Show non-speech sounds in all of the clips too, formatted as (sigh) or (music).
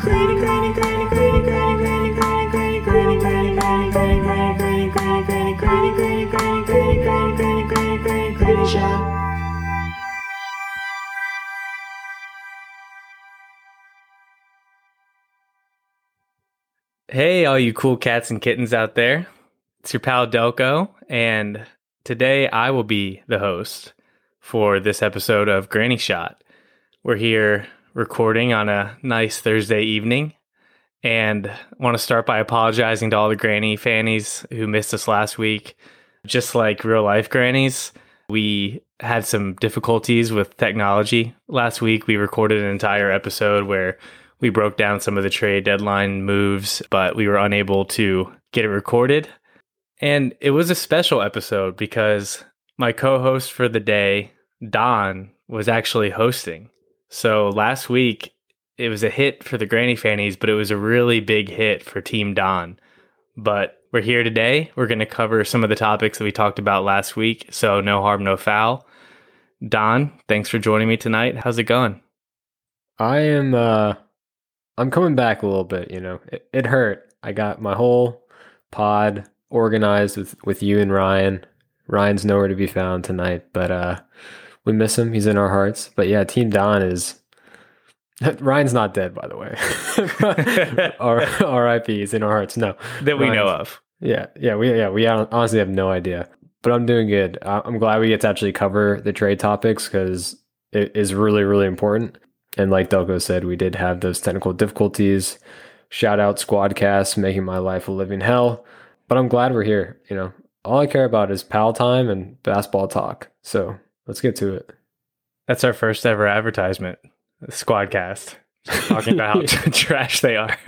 Granny, shot. Hey, all you cool cats and kittens out there. It's your pal Delco, and today I will be the host for this episode of Granny Shot. We're here recording on a nice Thursday evening, and want to start by apologizing to all the granny fannies who missed us last week. Just like real life grannies, we had some difficulties with technology last week. We recorded an entire episode where we broke down some of the trade deadline moves, but we were unable to get it recorded. And it was a special episode because my co host for the day, Don, was actually hosting. So last week, it was a hit for the Granny Fannies, but it was a really big hit for Team Don. But we're here today. We're going to cover some of the topics that we talked about last week. So no harm, no foul. Don, thanks for joining me tonight. How's it going? I am uh I'm coming back a little bit, you know. It, it hurt. I got my whole pod organized with with you and Ryan. Ryan's nowhere to be found tonight, but uh we miss him. He's in our hearts. But yeah, Team Don is (laughs) Ryan's not dead, by the way. (laughs) R- (laughs) R.I.P. He's in our hearts. No, That we know of. Yeah, yeah, we yeah we honestly have no idea, but I'm doing good. I'm glad we get to actually cover the trade topics because it is really really important. And like Delco said, we did have those technical difficulties. Shout out Squadcast making my life a living hell, but I'm glad we're here. You know, all I care about is pal time and basketball talk. So let's get to it. That's our first ever advertisement. Squadcast. Talking about how (laughs) (laughs) trash they are.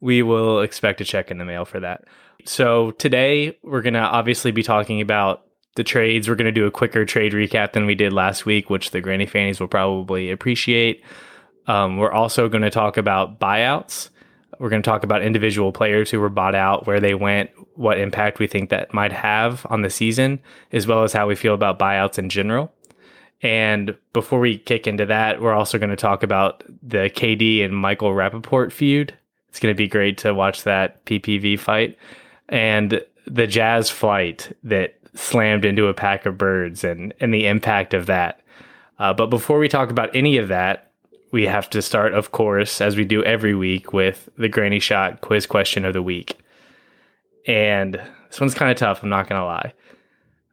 We will expect a check in the mail for that. So today we're gonna obviously be talking about the trades. We're gonna do a quicker trade recap than we did last week, which the Granny Fannies will probably appreciate. Um, we're also going to talk about buyouts. We're going to talk about individual players who were bought out, where they went, what impact we think that might have on the season, as well as how we feel about buyouts in general. And before we kick into that, we're also going to talk about the KD and Michael Rappaport feud. It's going to be great to watch that PPV fight and the Jazz flight that slammed into a pack of birds and, and the impact of that. Uh, but before we talk about any of that, we have to start, of course, as we do every week, with the Granny Shot quiz question of the week. And this one's kind of tough, I'm not going to lie.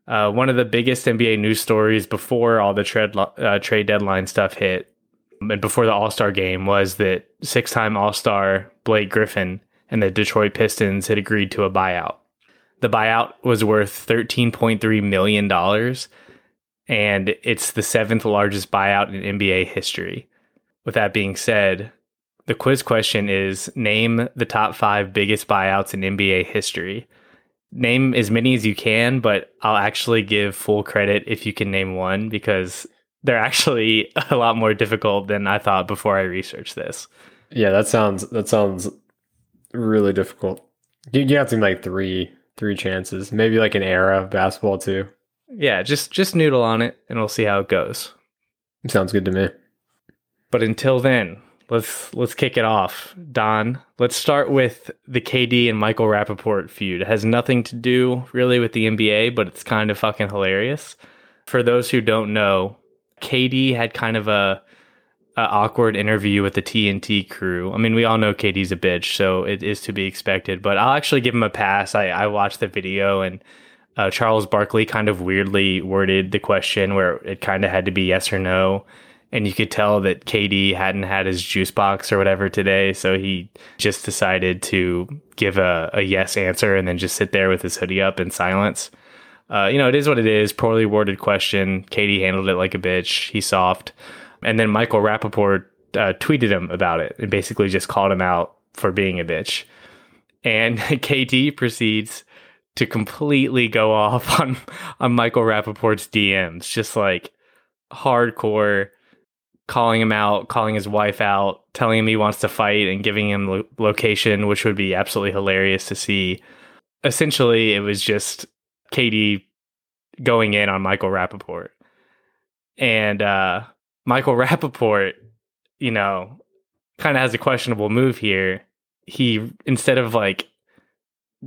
Uh, one of the biggest NBA news stories before all the trade, uh, trade deadline stuff hit and before the All Star game was that six time All Star Blake Griffin and the Detroit Pistons had agreed to a buyout. The buyout was worth $13.3 million, and it's the seventh largest buyout in NBA history. With that being said, the quiz question is name the top five biggest buyouts in NBA history. Name as many as you can, but I'll actually give full credit if you can name one because they're (laughs) actually a lot more difficult than I thought before I researched this. Yeah, that sounds that sounds really difficult. You, you have to like three three chances, maybe like an era of basketball too. Yeah, just just noodle on it and we'll see how it goes. Sounds good to me. But until then, let's let's kick it off. Don, let's start with the KD and Michael Rappaport feud. It has nothing to do really with the NBA, but it's kind of fucking hilarious. For those who don't know, KD had kind of a, a awkward interview with the TNT crew. I mean, we all know KD's a bitch, so it is to be expected. But I'll actually give him a pass. I, I watched the video and uh, Charles Barkley kind of weirdly worded the question where it kind of had to be yes or no. And you could tell that KD hadn't had his juice box or whatever today. So he just decided to give a, a yes answer and then just sit there with his hoodie up in silence. Uh, you know, it is what it is. Poorly worded question. KD handled it like a bitch. He's soft. And then Michael Rappaport uh, tweeted him about it and basically just called him out for being a bitch. And (laughs) KD proceeds to completely go off (laughs) on on Michael Rappaport's DMs, just like hardcore, calling him out, calling his wife out, telling him he wants to fight, and giving him lo- location, which would be absolutely hilarious to see. Essentially, it was just KD going in on Michael Rappaport. And uh, Michael (laughs) Rappaport, you know, kind of has a questionable move here. He instead of like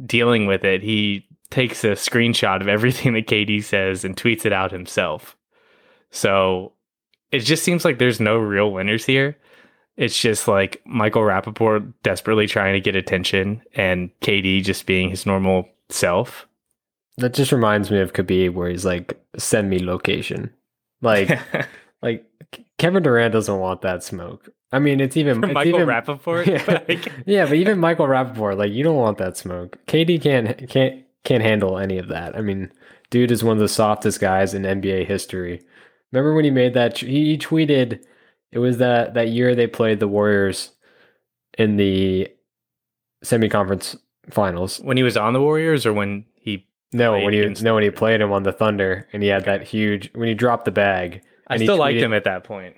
dealing with it, he takes a screenshot of everything that KD says and tweets it out himself. So it just seems like there's no real winners here. It's just like Michael Rappaport desperately trying to get attention and KD just being his normal self. That just reminds me of Khabib, where he's like, "Send me location." Like, (laughs) like Kevin Durant doesn't want that smoke. I mean, it's even it's Michael even, Rappaport. (laughs) Yeah. like, (laughs) yeah, but even Michael Rappaport, like, you don't want that smoke. KD can't can't can't handle any of that. I mean, dude is one of the softest guys in NBA history. Remember when he made that? He tweeted, it was that that year they played the Warriors in the semi-conference finals. when he was on the Warriors or when he No, when he no when he played him on the Thunder, and he had that huge when he dropped the bag. I still liked him at that point.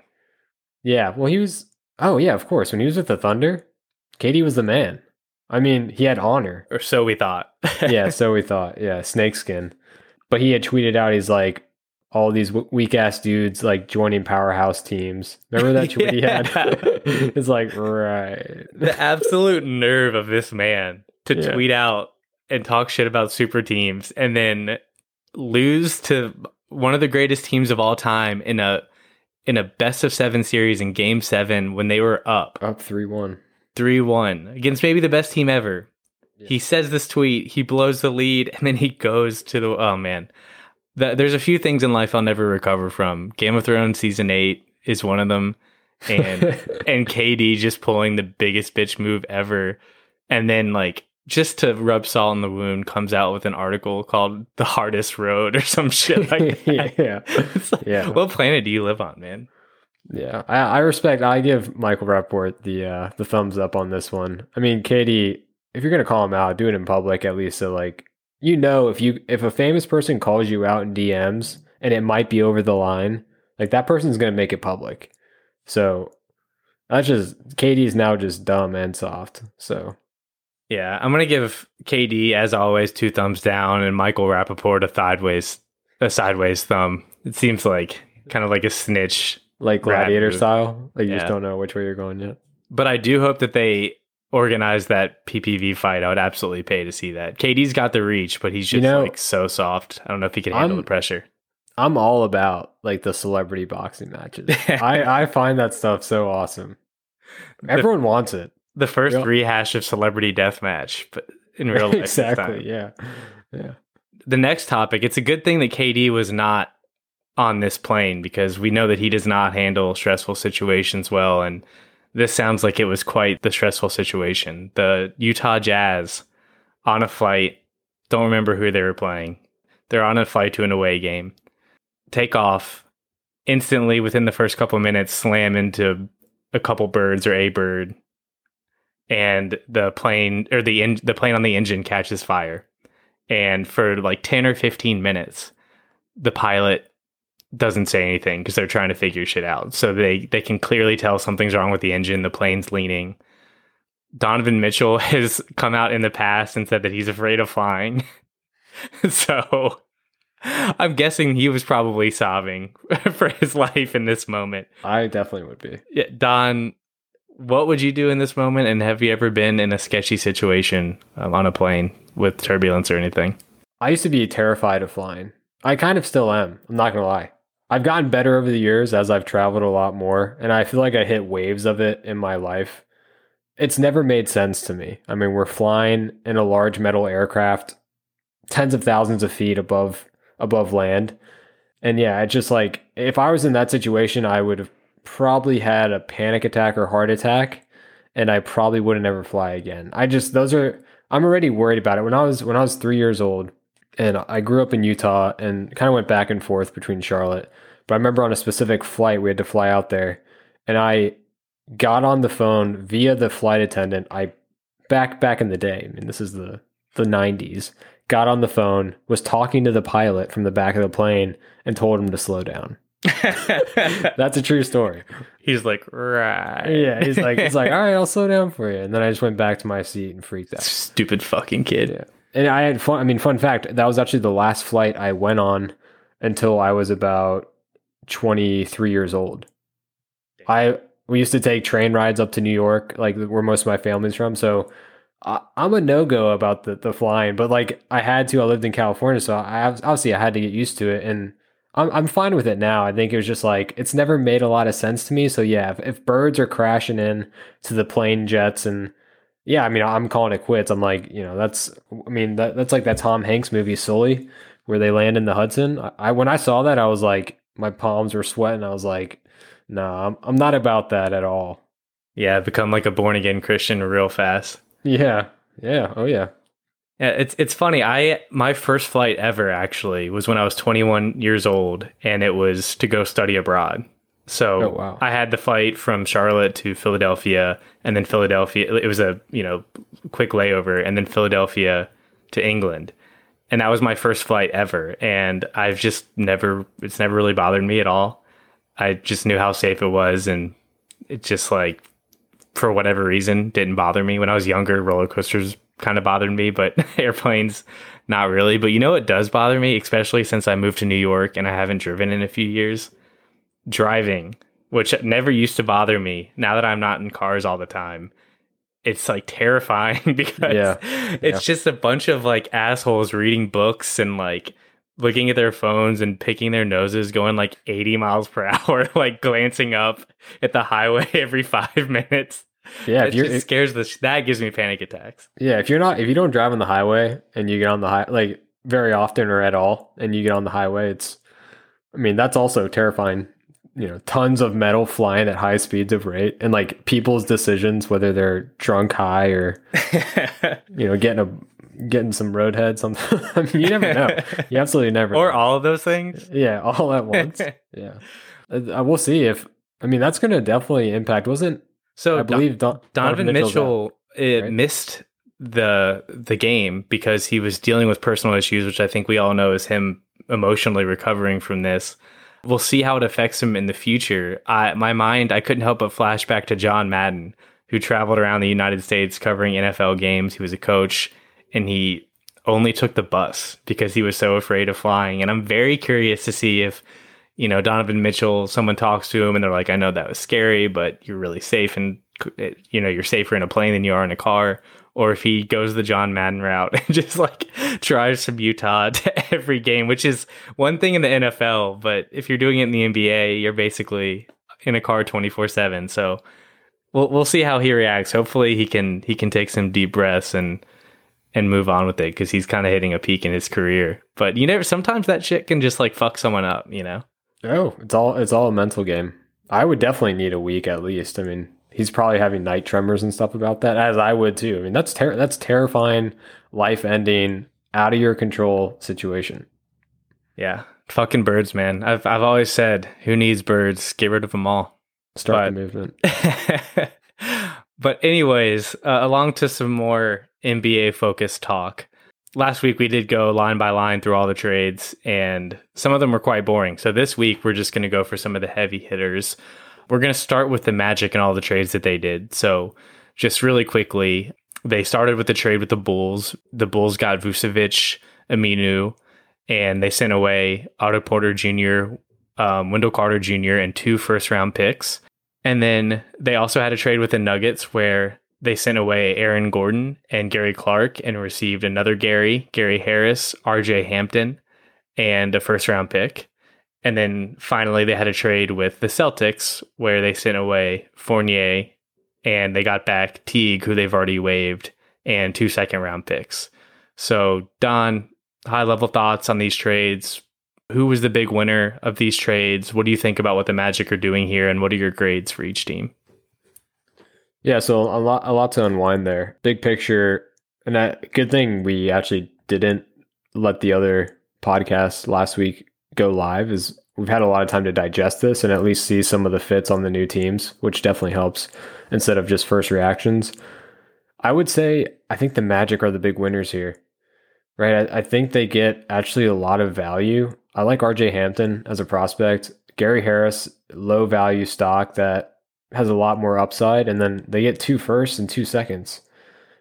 Yeah, well, he was. Oh yeah, of course. When he was with the Thunder, KD was the man. I mean, he had honor. Or so we thought. yeah, (laughs) so we thought. Yeah, snakeskin. But he had tweeted out, he's like, all these w- weak ass dudes like joining powerhouse teams. Remember that (laughs) tweet he had? Yeah. (laughs) it's like, right. the absolute nerve of this man to Yeah. tweet out and talk shit about super teams and then lose to one of the greatest teams of all time in a in a best of 7 series in game 7 when they were up Up 3 1. 3-1 against maybe the best team ever. Yeah. He says this tweet, he blows the lead and then he goes to the oh man. Th- there's a few things in life I'll never recover from. Game of Thrones season 8 is one of them and (laughs) and KD just pulling the biggest bitch move ever. And then like just to rub salt in the wound comes out with an article called The Hardest Road or some shit (laughs) like that. yeah. Like, Yeah. What planet do you live on, man? Yeah, I, I respect. I give Michael Rapport the uh, the thumbs up on this one. I mean, KD, if you're gonna call him out, do it in public at least. So like, you know, if you if a famous person calls you out in DMs and it might be over the line, like that person's gonna make it public. So that's just KD's now just dumb and soft. So Yeah, I'm gonna give KD as always two thumbs down and Michael Rappaport a sideways a sideways thumb. It seems like kind of like a snitch. like gladiator style, like you just don't know which way you're going yet. But I do hope that they organize that PPV fight. I would absolutely pay to see that. KD's got the reach, but he's You just know, like so soft. I don't know if he can handle I'm- the pressure. I'm all about like the celebrity boxing matches. (laughs) I I find that stuff so awesome. Everyone wants it. the first Yep. rehash of celebrity death match, but in real life. exactly. Yeah. Yeah. The next topic, it's a good thing that KD was not on this plane because we know that he does not handle stressful situations well. And this sounds like it was quite the stressful situation. The Utah Jazz on a flight, don't remember who they were playing. They're on a flight to an away game. Take off instantly within the first couple minutes, slam into a couple birds or a bird, and the plane or the en- the plane on the engine catches fire. And for like ten or fifteen minutes, the pilot doesn't say anything because they're trying to figure shit out. So they they can clearly tell something's wrong with the engine. The plane's leaning. Donovan Mitchell (laughs) has come out in the past and said that he's afraid of flying. (laughs) so I'm guessing he was probably sobbing (laughs) for his life in this moment. I definitely would be. Yeah, Don, what would you do in this moment? And have you ever been in a sketchy situation um, on a plane with turbulence or anything? I used to be terrified of flying. I kind of still am. I'm not going to lie. I've gotten better over the years as I've traveled a lot more, and I feel like I hit waves of it in my life. It's never made sense to me. I mean, we're flying in a large metal aircraft tens of thousands of feet above above land. And yeah, it's just like if I was in that situation, I would have probably had a panic attack or heart attack and I probably wouldn't ever fly again. I just those are I'm already worried about it. When I was when I was 3 years old and I grew up in Utah and kind of went back and forth between Charlotte. But I remember on a specific flight we had to fly out there and I got on the phone via the flight attendant. I back back in the day. I mean, this is the the 90s. Got on the phone, was talking to the pilot from the back of the plane and told him to slow down. (laughs) That's a true story. He's like, right. Yeah, he's like he's like, (laughs) "All right, I'll slow down for you." And then I just went back to my seat and freaked out. stupid fucking kid. Yeah. And I had fun. I mean, fun fact that was actually the last flight I went on until I was about 23 years old. I we used to take train rides up to New York, like where most of my family's from. So I, I'm a no go about the the flying, but like I had to. I lived in California, so I obviously I had to get used to it, and I'm I'm fine with it now. I think it was just like it's never made a lot of sense to me. So yeah, if, if birds are crashing in to the plane jets and yeah, I mean I'm calling it quits. I'm like, you know, that's I mean that that's like that Tom Hanks movie Sully where they land in the Hudson. I, I when I saw that I was like my palms were sweating. I was like, no, I'm I'm not about that at all. Yeah, become like a born again Christian real fast. Yeah. Yeah. Oh yeah. Yeah, it's it's funny. I my first flight ever actually was when I was 21 years old, and it was to go study abroad. So Oh, wow. I had the flight from Charlotte to Philadelphia, and then Philadelphia. It was a you know quick layover, and then Philadelphia to England, and that was my first flight ever. And I've just never it's never really bothered me at all. I just knew how safe it was, and it just like for whatever reason didn't bother me when I was younger. Roller coasters kind of bothered me, but (laughs) airplanes not really. But you know it does bother me, especially since I moved to New York and I haven't driven in a few years? Driving, which never used to bother me. Now that I'm not in cars all the time, it's like terrifying (laughs) because Yeah. it's just a bunch of like assholes reading books and like looking at their phones and picking their noses going like 80 miles per (laughs) hour like glancing up at the highway (laughs) every five minutes Yeah. it If you're just scares the sh- that gives me panic attacks Yeah, if you're not if you don't drive on the highway and you get on the high like very often or at all and you get on the highway, it's I mean, that's also terrifying. You know, tons of metal flying at high speeds of rate and like people's decisions, whether they're drunk high or, (laughs) you know, getting a getting some roadhead, something. (laughs) I mean, you never know. You absolutely never or know. all of those things Yeah, all at once. (laughs) yeah. Uh, we'll see if I mean that's gonna definitely impact. Wasn't so I believe Don, Donovan out. Mitchell uh, right? missed the the game because he was dealing with personal issues, which I think we all know is him emotionally recovering from this. We'll see how it affects him in the future. I, my mind, I couldn't help but flash back to John Madden, who traveled around the United States covering NFL games. He was a coach, and he only took the bus because he was so afraid of flying. And I'm very curious to see if you know Donovan Mitchell, someone talks to him, and they're like, "I know that was scary, but you're really safe, and you know you're safer in a plane than you are in a car." Or if he goes the John Madden route (laughs) and just like drives from Utah (laughs) to every game, which is one thing in the NFL, but if you're doing it in the NBA, you're basically in a car 24 seven. So we'll we'll see how he reacts. Hopefully he can he can take some deep breaths and and move on with it because he's kind of hitting a peak in his career. But you never sometimes that shit can just like fuck someone up, you know. Oh, it's all it's all a mental game. I would definitely need a week at least. I mean, he's probably having night tremors and stuff about that, as I would too. I mean, that's ter- that's terrifying, life ending, out of your control situation. Yeah, fucking birds, man. I've I've always said, who needs birds? Get rid of them all. Start But- the movement. (laughs) but anyways, uh, along to some more NBA focused talk. Last week we did go line by line through all the trades, and some of them were quite boring. So this week we're just going to go for some of the heavy hitters. We're going to start with the Magic and all the trades that they did. So just really quickly, they started with the trade with the Bulls. The Bulls got Vucevic, Aminu, and they sent away Otto Porter Jr., um, Wendell Carter Jr., and two first round picks. And then they also had a trade with the Nuggets where they sent away Aaron Gordon and Gary Clark and received another Gary, Gary Harris, RJ Hampton, and a first round pick. And then finally they had a trade with the Celtics where they sent away Fournier and they got back Teague, who they've already waived, and two second round picks. So, Don, high level thoughts on these trades. Who was the big winner of these trades? What do you think about what the Magic are doing here, and what are your grades for each team? Yeah, so a lot a lot to unwind there. Big picture, and that good thing we actually didn't let the other podcast last week go live is we've had a lot of time to digest this and at least see some of the fits on the new teams, which definitely helps instead of just first reactions. I would say I think the Magic are the big winners here. Right? I, I think they get actually a lot of value. I like RJ Hampton as a prospect. Gary Harris, low value stock that has a lot more upside, and then they get two firsts and two seconds.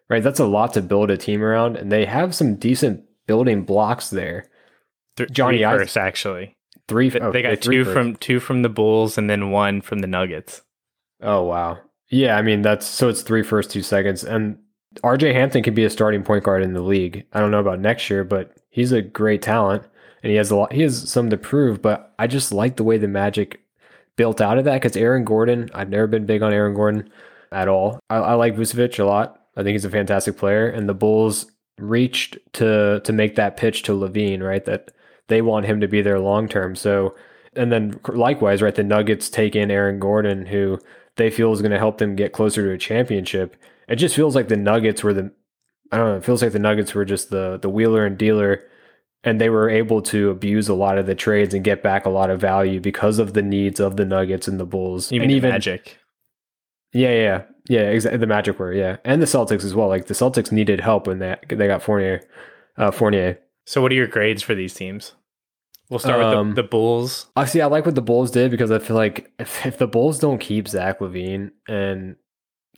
Right? That's a lot to build a team around, and they have some decent building blocks there. Th- Johnny three Eis- actually. Three Th- oh, they got two from two from the Bulls and then one from the Nuggets. Oh wow. Yeah, I mean that's so it's three first two seconds, and RJ Hampton could be a starting point guard in the league. I don't know about next year, but he's a great talent, and he has a lot. He has some to prove. But I just like the way the Magic built out of that because Aaron Gordon. I've never been big on Aaron Gordon at all. I, I like Vucevic a lot. I think he's a fantastic player, and the Bulls reached to to make that pitch to LaVine, right? That they want him to be there long term. So, and then likewise, right? The Nuggets take in Aaron Gordon, who they feel is going to help them get closer to a championship. It just feels like the Nuggets were the I don't know, it feels like the Nuggets were just the the wheeler and dealer and they were able to abuse a lot of the trades and get back a lot of value because of the needs of the Nuggets and the Bulls. Even and even Magic. Yeah, yeah. Yeah, exactly. The Magic were, yeah. And the Celtics as well. Like the Celtics needed help when they they got Fournier uh Fournier. So what are your grades for these teams? We'll start Um, with the, the Bulls. I see. I like what the Bulls did because I feel like if, if the Bulls don't keep Zach LaVine and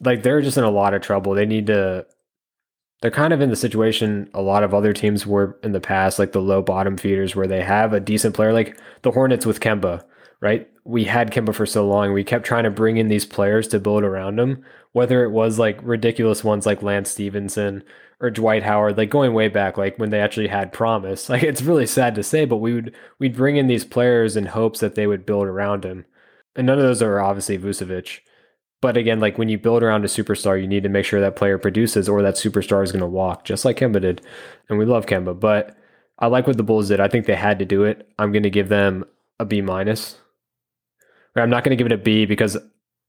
like they're just in a lot of trouble, they need to. They're kind of in the situation a lot of other teams were in the past, like the low bottom feeders, where they have a decent player, like the Hornets with Kemba, right? We had Kemba for so long. We kept trying to bring in these players to build around him, whether it was like ridiculous ones like Lance Stephenson or Dwight Howard, like going way back, like when they actually had promise. (laughs) Like it's really sad to say, but we would we'd bring in these players in hopes that they would build around him. And none of those are obviously Vucevic. But again, like when you build around a superstar, you need to make sure that player produces or that superstar is going to walk, just like Kemba did. And we love Kemba, but I like what the Bulls did. I think they had to do it. I'm going to give them a B minus. I'm not going to give it a B because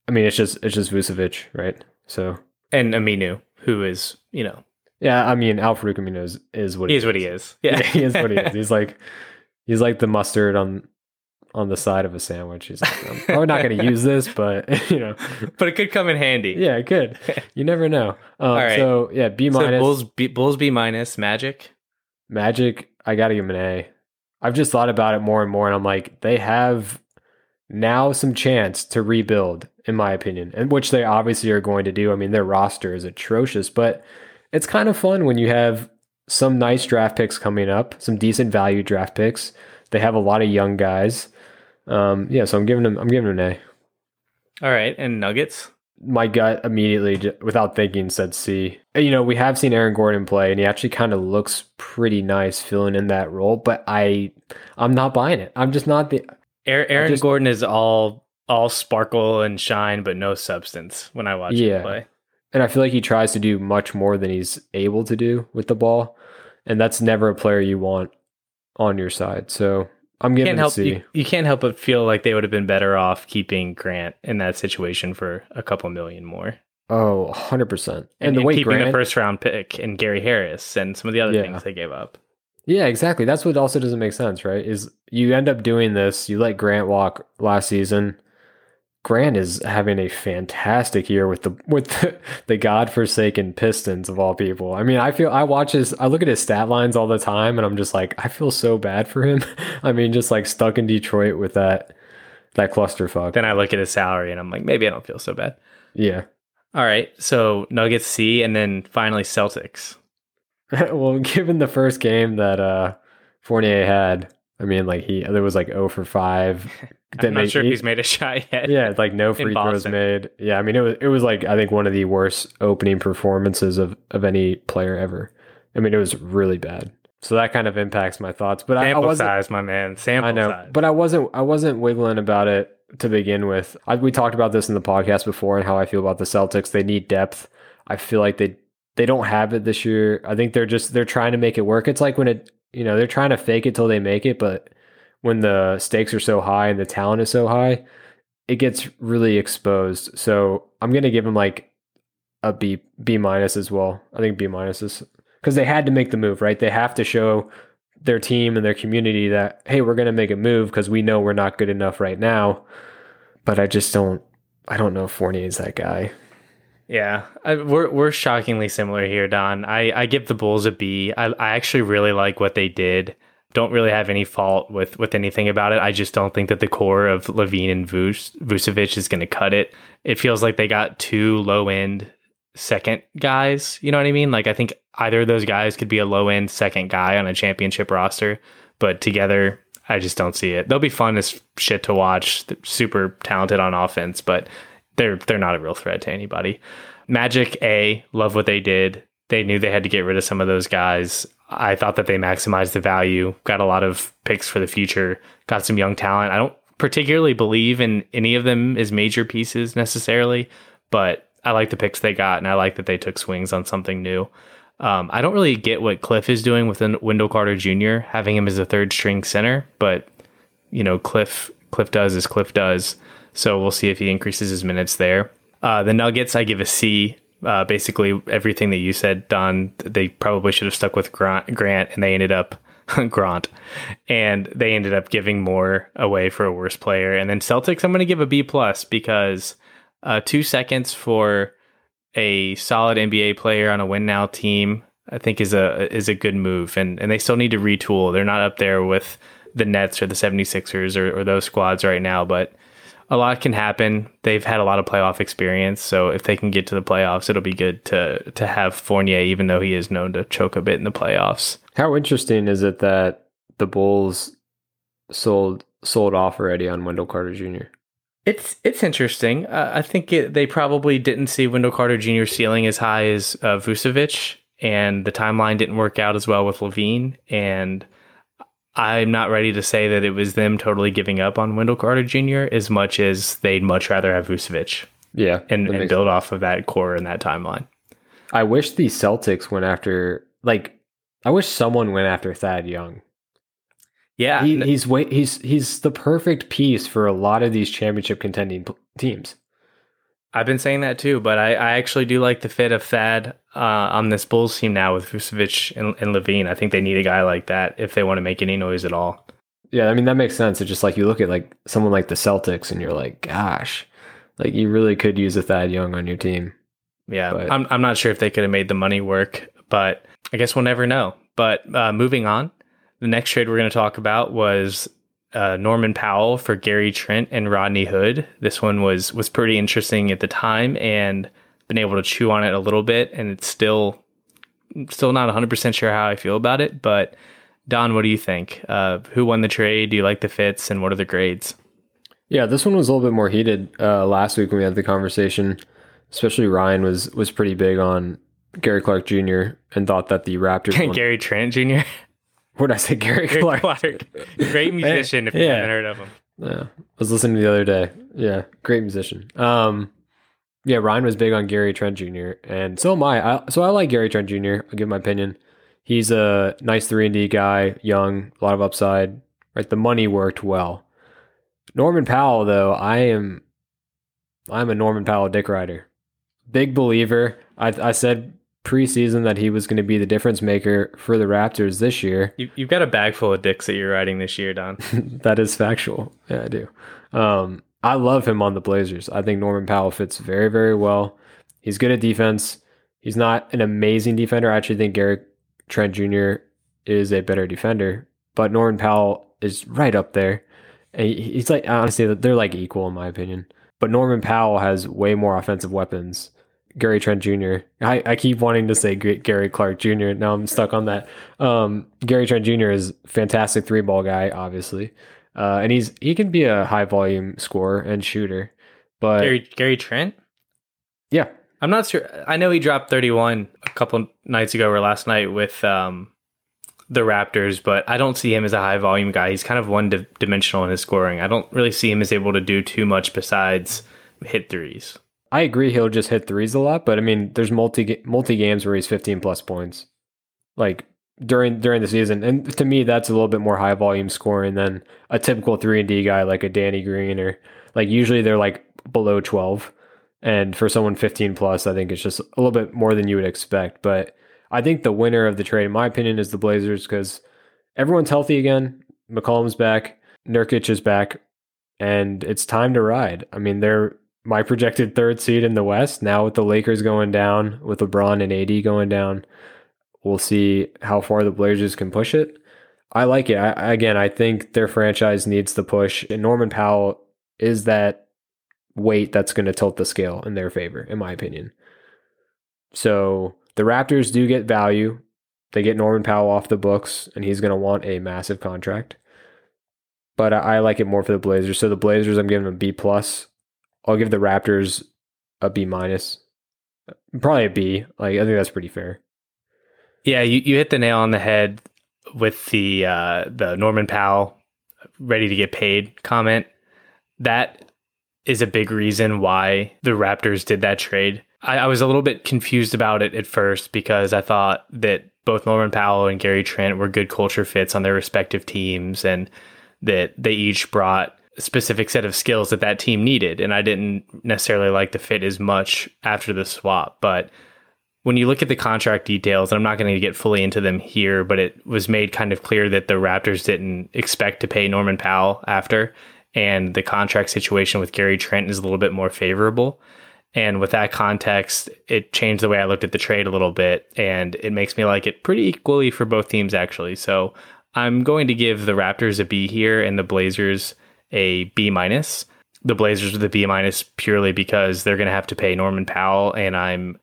I mean it's just it's just Vucevic, right? So And Aminu, who is, you know, yeah, I mean Al-Farouq Aminu is, is what he is what he is. Yeah. (laughs) he is what he is. (laughs) He's like he's like the mustard on on the side of a sandwich. He's like, I'm probably not going to use this, (laughs) but you know, but it could come in handy. yeah, it could. You never know. Um, All right. So yeah, B So minus. Bulls B, Bulls B minus, Magic. Magic, I got to give him an A. I've just thought about it more and more, and I'm like, they have now some chance to rebuild, in my opinion, and which they obviously are going to do. I mean, their roster is atrocious, but it's kind of fun when you have some nice draft picks coming up, some decent value draft picks. They have a lot of young guys. Um, yeah, so I'm giving them, I'm giving them an A. All right, and Nuggets. my gut immediately, without thinking, said C. You know, we have seen Aaron Gordon play, and he actually kind of looks pretty nice filling in that role. But I, I'm not buying it. I'm just not the. Aaron, Aaron just- Gordon is all all sparkle and shine, but no substance. When I watch Yeah. him play, And I feel like he tries to do much more than he's able to do with the ball, and that's never a player you want on your side. So I'm giving can't help C. you, you can't help but feel like they would have been better off keeping Grant in that situation for a couple million more, Oh, 100 percent. and, And the way keeping Grant, the first round pick and Gary Harris and some of the other Yeah. things they gave up. Yeah, exactly. That's what also doesn't make sense, right? Is you end up doing this, you let Grant walk last season. Grant is having a fantastic year with the with the, (laughs) the godforsaken Pistons of all people. I mean, I feel I watch his I look at his stat lines all the time and I'm just like, I feel so bad for him. (laughs) I mean, just like stuck in Detroit with that that clusterfuck. Then I look at his salary and I'm like, maybe I don't feel so bad. yeah. All right, so Nuggets C, and then finally Celtics. (laughs) well, given the first game that uh Fournier had, I mean, like he there was like 0 for 5. I'm not made sure if he's made a (laughs) shot yet. yeah, like no free throws made. Yeah, I mean it was it was like I think one of the worst opening performances of of any player ever. I mean it was really bad. So that kind of impacts my thoughts. But I, I Sample wasn't size, my man. Sample I know, size. but I wasn't I wasn't wiggling about it to begin with. I, we talked about this in the podcast before and how I feel about the Celtics. They need depth. I feel like they they don't have it this year. I think they're just they're trying to make it work. It's like when it you know they're trying to fake it till they make it, but when the stakes are so high and the talent is so high, it gets really exposed. So I'm gonna give them like a B B minus as well. I think B minus is because they had to make the move, right? They have to show their team and their community that hey, we're gonna make a move because we know we're not good enough right now. But I just don't. I don't know if Fournier is that guy. Yeah, I, we're we're shockingly similar here, Don. I, I give the Bulls a B. I I actually really like what they did. Don't really have any fault with with anything about it. I just don't think that the core of LaVine and Vucevic is going to cut it. It feels like they got two low end second guys. You know what I mean? Like I think either of those guys could be a low end second guy on a championship roster, but together I just don't see it. They'll be fun as shit to watch. They're super talented on offense, but they're they're not a real threat to anybody. Magic A, love what they did. They knew they had to get rid of some of those guys. I thought that they maximized the value, got a lot of picks for the future, got some young talent. I don't particularly believe in any of them as major pieces necessarily, but I like the picks they got, and I like that they took swings on something new. Um, I don't really get what Cliff is doing with Wendell Carter Jr. having him as a third string center, but you know Cliff Cliff does as Cliff does. So we'll see if he increases his minutes there. Uh, the Nuggets, I give a C. Uh, basically, everything that you said, Don, they probably should have stuck with Grant, Grant and they ended up (laughs) Grant, and they ended up giving more away for a worse player. And then Celtics, I'm going to give a B plus because uh, two seconds for a solid NBA player on a win now team, I think is a is a good move. And and they still need to retool. They're not up there with the Nets or the 76ers or, or those squads right now, but a lot can happen. They've had a lot of playoff experience, so if they can get to the playoffs, it'll be good to to have Fournier, even though he is known to choke a bit in the playoffs. How interesting is it that the Bulls sold sold off already on Wendell Carter Jr. It's it's interesting. Uh, I think it, they probably didn't see Wendell Carter Jr. ceiling as high as uh, Vucevic, and the timeline didn't work out as well with LaVine, And I'm not ready to say that it was them totally giving up on Wendell Carter Jr. as much as they'd much rather have Vucevic. Yeah, and, and build sense. off of that core and that timeline. I wish the Celtics went after like I wish someone went after Thad Young. Yeah, he, he's he's he's the perfect piece for a lot of these championship contending teams. I've been saying that too, but I, I actually do like the fit of Thad uh, on this Bulls team now with Vucevic and, and LaVine. I think they need a guy like that if they want to make any noise at all. Yeah, I mean that makes sense. It's just like you look at like someone like the Celtics, and you're like, gosh, like you really could use a Thad Young on your team. Yeah, but, I'm I'm not sure if they could have made the money work, but I guess we'll never know. But uh, moving on, the next trade we're going to talk about was uh, Norman Powell for Gary Trent and Rodney Hood. This one was was pretty interesting at the time, and been able to chew on it a little bit, and it's still still not 100 percent sure how I feel about it. But Don, what do you think? Uh, who won the trade? Do you like the fits, and what are the grades? Yeah, this one was a little bit more heated uh, last week when we had the conversation. Especially Ryan was was pretty big on Gary Clark Jr. and thought that the Raptors. (laughs) Gary Trent Jr. What did I say? Gary, Gary Clark. Clark. Great (laughs) musician if you haven't heard of him. Yeah. I was listening the other day. Yeah. Great musician. Um, yeah, Ryan was big on Gary Trent Jr. and so am I. I so I like Gary Trent Jr. I'll give my opinion. He's a nice three and D guy, young, a lot of upside. Right, the money worked well. Norman Powell, though, I am, I'm a Norman Powell dick rider, big believer. I I said preseason that he was going to be the difference maker for the Raptors this year. You, have got a bag full of dicks that you're riding this year, Don. (laughs) that is factual. Yeah, I do. Um, I love him on the Blazers. I think Norman Powell fits very, very well. He's good at defense. He's not an amazing defender. I actually think Gary Trent Jr. is a better defender, but Norman Powell is right up there. And he's like, honestly, they're like equal in my opinion. But Norman Powell has way more offensive weapons Gary Trent Jr. I, I keep wanting to say Gary Clark Jr. Now I'm stuck on that. Um, Gary Trent Jr. is fantastic three ball guy, obviously, uh, and he's he can be a high volume scorer and shooter. But Gary Gary Trent, yeah, I'm not sure. I know he dropped 31 a couple nights ago or last night with um, the Raptors, but I don't see him as a high volume guy. He's kind of one di- dimensional in his scoring. I don't really see him as able to do too much besides hit threes. I agree he'll just hit threes a lot, but I mean, there's multi multi games where he's 15 plus points, like during during the season, and to me, that's a little bit more high volume scoring than a typical three and D guy like a Danny Green or like usually they're like below 12, and for someone 15 plus, I think it's just a little bit more than you would expect. But I think the winner of the trade, in my opinion, is the Blazers because everyone's healthy again. McCollum's back, Nurkic is back, and it's time to ride. I mean, they're my projected third seed in the West. Now with the Lakers going down, with LeBron and AD going down, we'll see how far the Blazers can push it. I like it. I, again, I think their franchise needs the push, and Norman Powell is that weight that's going to tilt the scale in their favor, in my opinion. So the Raptors do get value. They get Norman Powell off the books, and he's going to want a massive contract. But I, I like it more for the Blazers. So the Blazers, I'm giving them B plus. I'll give the Raptors a B minus, probably a B. Like I think that's pretty fair. Yeah, you, you hit the nail on the head with the uh, the Norman Powell ready to get paid comment. That is a big reason why the Raptors did that trade. I, I was a little bit confused about it at first because I thought that both Norman Powell and Gary Trent were good culture fits on their respective teams and that they each brought specific set of skills that that team needed. And I didn't necessarily like the fit as much after the swap. But when you look at the contract details, and I'm not going to get fully into them here, but it was made kind of clear that the Raptors didn't expect to pay Norman Powell after. And the contract situation with Gary Trent is a little bit more favorable. And with that context, it changed the way I looked at the trade a little bit, and it makes me like it pretty equally for both teams, actually. So I'm going to give the Raptors a B here and the Blazers a B minus. The Blazers with a B minus purely because they're going to have to pay Norman Powell, and I'm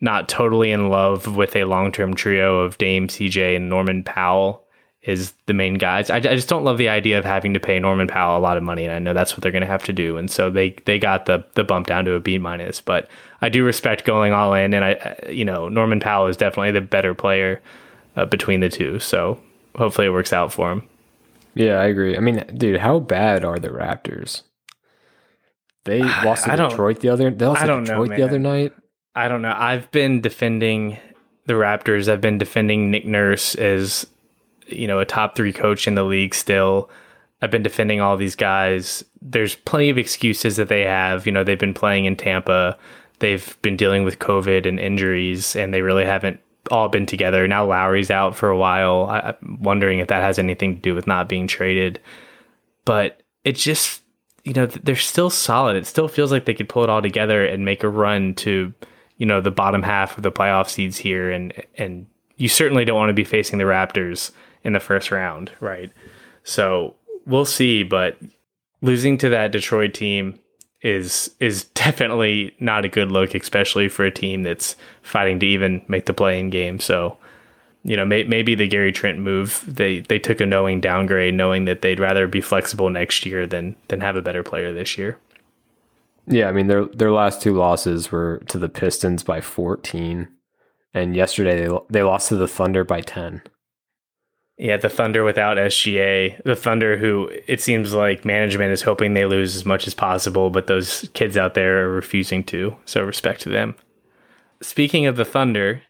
not totally in love with a long term trio of Dame, CJ, and Norman Powell is the main guys. I, I, just don't love the idea of having to pay Norman Powell a lot of money, and I know that's what they're going to have to do. And so they they got the the bump down to a B minus. But I do respect going all in, and I you know Norman Powell is definitely the better player uh, between the two. So hopefully it works out for him. Yeah, I agree. I mean, dude, how bad are the Raptors? They lost to Detroit the other. They lost I to don't know, Detroit the other night. I don't know. I've been defending the Raptors. I've been defending Nick Nurse as you know a top three coach in the league. Still, I've been defending all these guys. There's plenty of excuses that they have. You know, they've been playing in Tampa. They've been dealing with COVID and injuries, and they really haven't all been together. Now Lowry's out for a while. I, I'm wondering if that has anything to do with not being traded. But it just, you know, they're still solid. It still feels like they could pull it all together and make a run to, you know, the bottom half of the playoff seeds here. And and you certainly don't want to be facing the Raptors in the first round, right? So we'll see. But losing to that Detroit team is is definitely not a good look, especially for a team that's fighting to even make the play in game. So, you know, may, maybe the Gary Trent move they they took a knowing downgrade, knowing that they'd rather be flexible next year than than have a better player this year. Yeah, I mean their their last two losses were to the Pistons by 14, and yesterday they they lost to the Thunder by 10. Yeah, the Thunder without SGA, the Thunder who it seems like management is hoping they lose as much as possible, but those kids out there are refusing to. So respect to them. Speaking of the Thunder,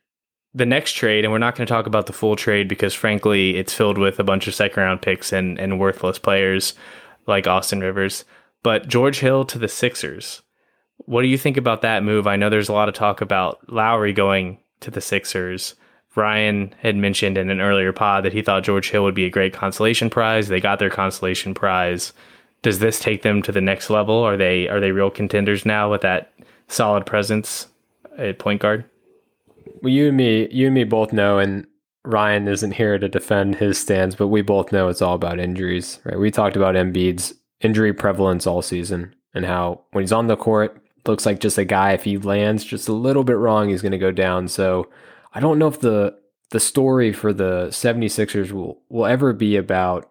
the next trade, and we're not going to talk about the full trade because frankly, it's filled with a bunch of second round picks and, and worthless players like Austin Rivers. But George Hill to the Sixers. What do you think about that move? I know there's a lot of talk about Lowry going to the Sixers. Ryan had mentioned in an earlier pod that he thought George Hill would be a great consolation prize. They got their consolation prize. Does this take them to the next level? Are they are they real contenders now with that solid presence at point guard? Well, you and me, you and me both know, and Ryan isn't here to defend his stands, but we both know it's all about injuries, right? We talked about Embiid's injury prevalence all season and how when he's on the court, looks like just a guy. If he lands just a little bit wrong, he's going to go down. So I don't know if the the story for the 76ers will will ever be about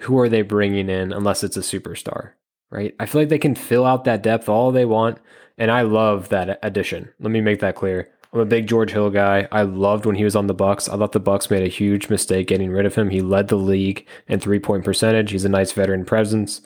who are they bringing in unless it's a superstar, right? I feel like they can fill out that depth all they want, and I love that addition. Let me make that clear. I'm a big George Hill guy. I loved when he was on the Bucks. I thought the Bucks made a huge mistake getting rid of him. He led the league in three-point percentage. He's a nice veteran presence,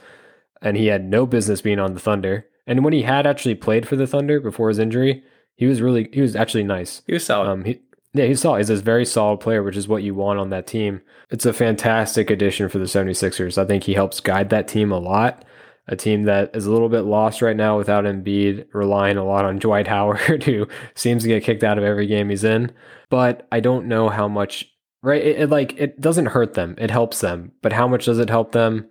and he had no business being on the Thunder. And when he had actually played for the Thunder before his injury, he was really he was actually nice. He was solid. Um, he, yeah, he's solid. He's a very solid player, which is what you want on that team. It's a fantastic addition for the 76ers. I think he helps guide that team a lot. A team that is a little bit lost right now without Embiid, relying a lot on Dwight (laughs) Howard, who seems to get kicked out of every game he's in. But I don't know how much, right? It, it like it doesn't hurt them. It helps them. But how much does it help them?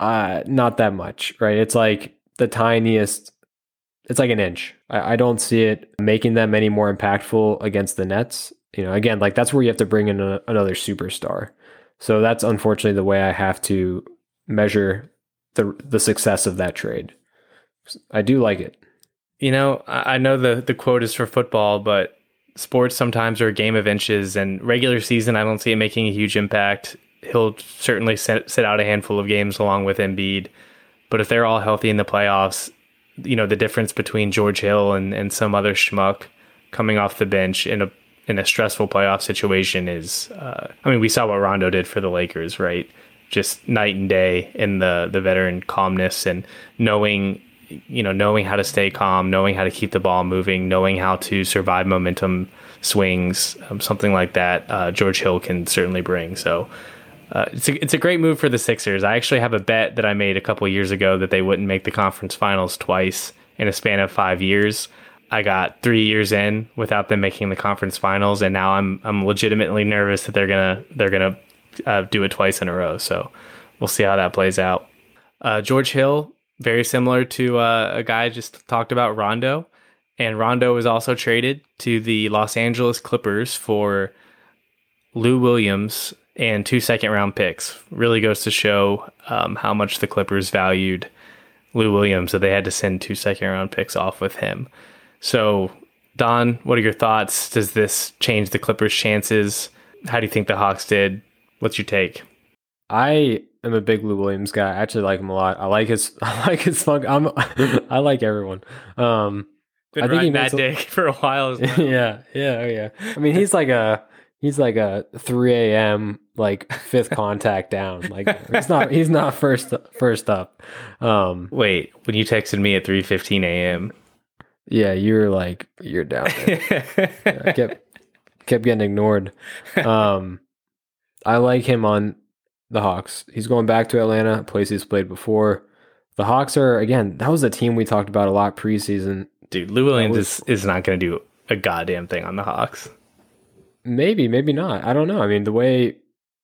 Uh, not that much, right? It's like the tiniest it's like an inch. I, I, don't see it making them any more impactful against the Nets. You know, again, like that's where you have to bring in a, another superstar. So that's unfortunately the way I have to measure the the success of that trade. I do like it. You know, I know the the quote is for football, but sports sometimes are a game of inches. And regular season, I don't see it making a huge impact. He'll certainly sit out a handful of games along with Embiid. But if they're all healthy in the playoffs, you know the difference between George Hill and, and some other schmuck coming off the bench in a in a stressful playoff situation is uh, I mean we saw what Rondo did for the Lakers right? Just night and day in the the veteran calmness and knowing you know knowing how to stay calm knowing how to keep the ball moving knowing how to survive momentum swings um, something like that uh, George Hill can certainly bring. So uh, it's a, it's a great move for the Sixers. I actually have a bet that I made a couple years ago that they wouldn't make the conference finals twice in a span of five years. I got three years in without them making the conference finals, and now I'm I'm legitimately nervous that they're gonna they're gonna uh, do it twice in a row. So we'll see how that plays out. Uh, George Hill, very similar to uh, a guy I just talked about, Rondo, and Rondo was also traded to the Los Angeles Clippers for Lou Williams and two second round picks. Really goes to show um, how much the Clippers valued Lou Williams that they had to send two second round picks off with him. So, Don, what are your thoughts? Does this change the Clippers' chances? How do you think the Hawks did? What's your take? I am a big Lou Williams guy. I actually like him a lot. I like his (laughs) I like his fun. I'm (laughs) I like everyone. Um Been I think he that dick (laughs) for a while. As well. yeah, yeah, oh yeah. I mean, he's like a he's like a 3 a.m. like fifth contact down. Like he's not he's not first first up. Um, Wait, when you texted me at 3:15 a.m. yeah, you're like you're down. There. (laughs) I kept kept getting ignored. Um, I like him on the Hawks. He's going back to Atlanta, a place he's played before. The Hawks are again. That was a team we talked about a lot preseason. Dude, Lou Williams was- is, is not going to do a goddamn thing on the Hawks. Maybe, maybe not. I don't know. I mean, the way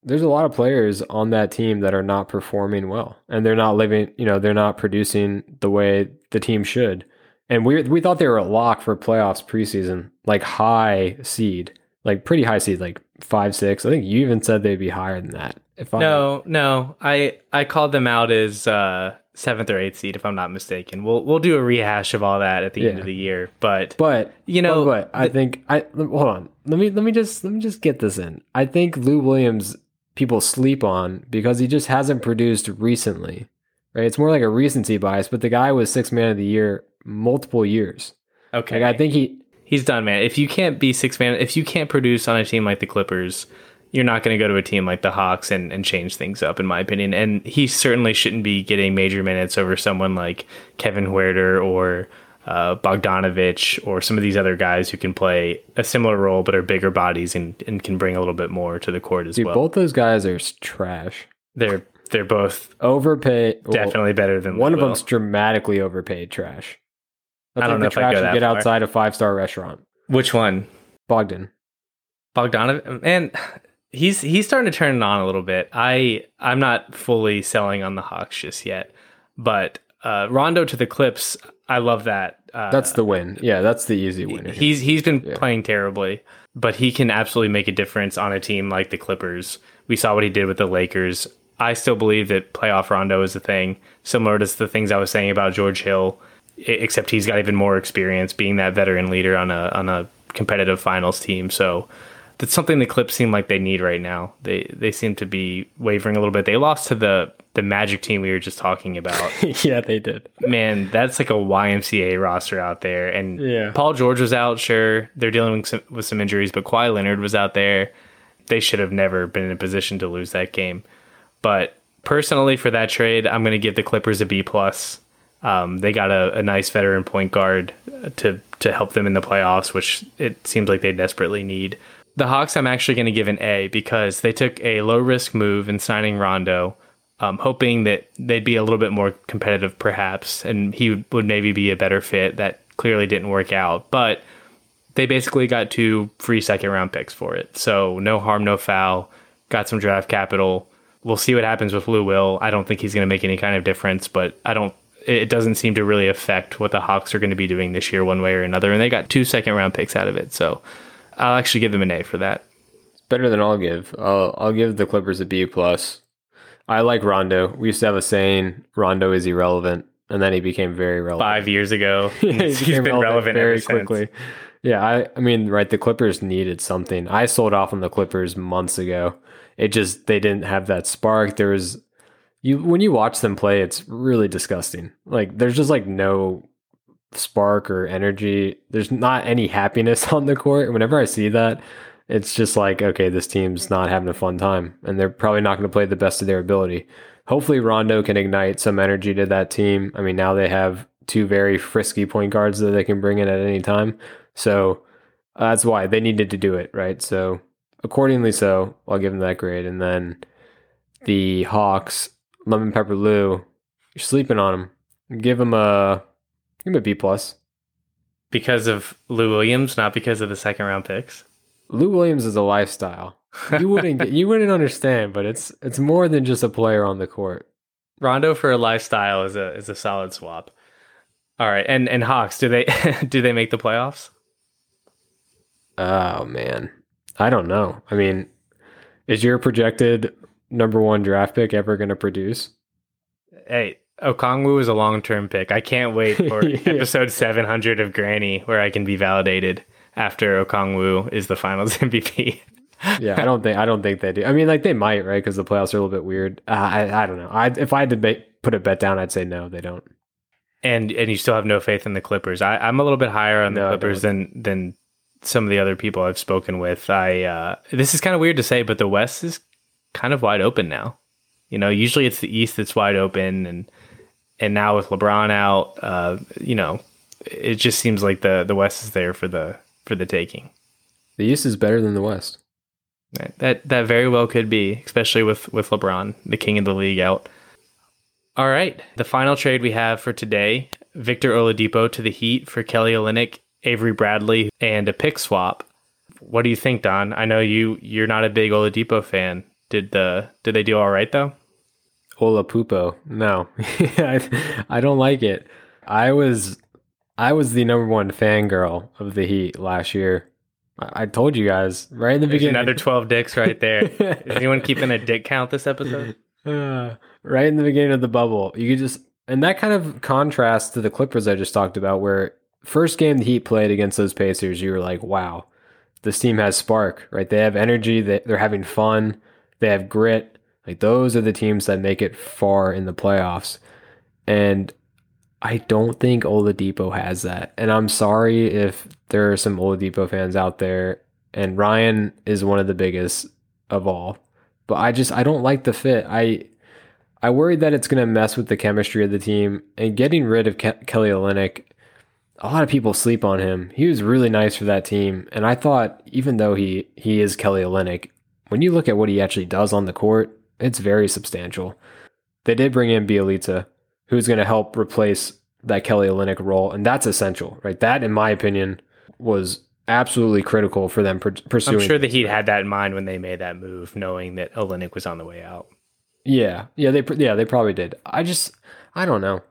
there's a lot of players on that team that are not performing well, and they're not living. You know, they're not producing the way the team should. And we we thought they were a lock for playoffs preseason, like high seed, like pretty high seed, like five six. I think you even said they'd be higher than that. If I No, no. I I called them out as uh, seventh or eighth seed, if I'm not mistaken. We'll we'll do a rehash of all that at the end of the year. But But You know, but, but I think I hold on. Let me let me just let me just get this in. I think Lou Williams people sleep on because he just hasn't produced recently. Right? It's more like a recency bias, but the guy was six man of the year multiple years. okay, Like I think he he's done, man. If you can't be six man, if you can't produce on a team like the Clippers, you're not going to go to a team like the Hawks and, and change things up, in my opinion. And he certainly shouldn't be getting major minutes over someone like Kevin Huerter or uh, Bogdanovich or some of these other guys who can play a similar role but are bigger bodies and, and can bring a little bit more to the court as dude, well. both those guys are trash. They're they're both Overpaid well, definitely better than one of Will. them's dramatically overpaid trash. That's I don't like know the if I'd trash go get far. outside a five star restaurant. Which one? Bogdan. Bogdanov and he's he's starting to turn it on a little bit. I I'm not fully selling on the Hawks just yet, but uh, Rondo to the Clips, I love that. Uh, That's the win. Yeah, that's the easy win. he's he's been Yeah. playing terribly, but he can absolutely make a difference on a team like the Clippers. We saw what he did with the Lakers. I still believe that playoff Rondo is a thing, similar to the things I was saying about George Hill, except he's got even more experience being that veteran leader on a on a competitive finals team. So that's something the Clips seem like they need right now. They they seem to be wavering a little bit. They lost to the the Magic team we were just talking about. (laughs) yeah, they did. Man, that's like a YMCA roster out there. And Yeah. Paul George was out, sure. They're dealing with some, with some injuries, but Kawhi Leonard was out there. They should have never been in a position to lose that game. But personally, for that trade, I'm going to give the Clippers a B plus. Um, they got a, a nice veteran point guard to to help them in the playoffs, which it seems like they desperately need. The Hawks, I'm actually going to give an A because they took a low risk move in signing Rondo, um, hoping that they'd be a little bit more competitive, perhaps, and he would maybe be a better fit. That clearly didn't work out, but they basically got two free second round picks for it. So no harm, no foul. Got some draft capital. We'll see what happens with Lou Will. I don't think he's going to make any kind of difference, but I don't. It doesn't seem to really affect what the Hawks are going to be doing this year, one way or another. And they got two second round picks out of it, so I'll actually give them an A for that. It's better than I'll give. I'll I'll give the Clippers a B plus. I like Rondo. We used to have a saying, Rondo is irrelevant, and then he became very relevant. Five years ago, (laughs) He (laughs) he's became been relevant very ever since. quickly. Yeah, I I mean, right, the Clippers needed something. I sold off on the Clippers months ago. It just they didn't have that spark. There was you when you watch them play, it's really disgusting. Like there's just like no spark or energy. There's not any happiness (laughs) on the court. Whenever I see that, it's just like, okay, this team's not having a fun time, and they're probably not going to play the best of their ability. Hopefully, Rondo can ignite some energy to that team. I mean, now they have two very frisky point guards that they can bring in at any time. So that's why they needed to do it, right? So accordingly, so I'll give them that grade. And then the Hawks, Lemon Pepper Lou, you're sleeping on them. Give them a give them a B plus. Because of Lou Williams, not because of the second round picks. Lou Williams is a lifestyle. You wouldn't get, you wouldn't understand, but it's it's more than just a player on the court. Rondo for a lifestyle is a is a solid swap. All right, and and Hawks, do they (laughs) do they make the playoffs? Oh man, I don't know. I mean, is your projected number one draft pick ever going to produce? Hey, Okongwu is a long term pick. I can't wait for (laughs) Yeah. episode seven hundred of Granny, where I can be validated after Okongwu is the Finals (laughs) MVP. yeah, I don't think I don't think they do. I mean, like they might, right? Because the playoffs are a little bit weird. Uh, I I don't know. I if I had to ba- put a bet down, I'd say no, they don't. and and you still have no faith in the Clippers. I, I'm a little bit higher on the No, Clippers than than some of the other people I've spoken with. I uh, this is kind of weird to say, but the West is kind of wide open now. You know, usually it's the East that's wide open, and and now with LeBron out, uh, you know, it just seems like the the West is there for the for the taking. The East is better than the West. That that, that very well could be, especially with with LeBron, the king of the league, out. All right, the final trade we have for today: Victor Oladipo to the Heat for Kelly Olynyk, Avery Bradley, and a pick swap. What do you think, Don? I know you you're not a big Oladipo fan. Did the did they do all right though? Ola Pupo. No, (laughs) I, I don't like it. I was I was the number one fangirl of the Heat last year. I, I told you guys right in the There's beginning. another twelve dicks right there. (laughs) Is anyone keeping a dick count this episode? (laughs) Uh, right in the beginning of the bubble. You could just and that kind of contrasts to the Clippers I just talked about, where first game the Heat played against those Pacers, you were like, wow, this team has spark, right? They have energy, they, they're having fun, they have grit. Like those are the teams that make it far in the playoffs. And I don't think Oladipo has that. And I'm sorry if there are some Oladipo fans out there, and Ryan is one of the biggest of all. But I just I don't like the fit. I I worry that it's going to mess with the chemistry of the team and getting rid of Ke- Kelly Olynyk. A lot of people sleep on him. He was really nice for that team, and I thought even though he he is Kelly Olynyk, when you look at what he actually does on the court, it's very substantial. They did bring in Bjelica, who's going to help replace that Kelly Olynyk role, and that's essential, right? That, in my opinion, was absolutely critical for them pur- pursuing. I'm sure the Heat had that in mind when they made that move, knowing that Olynyk was on the way out. Yeah, yeah, they pr- yeah they probably did. I just I don't know.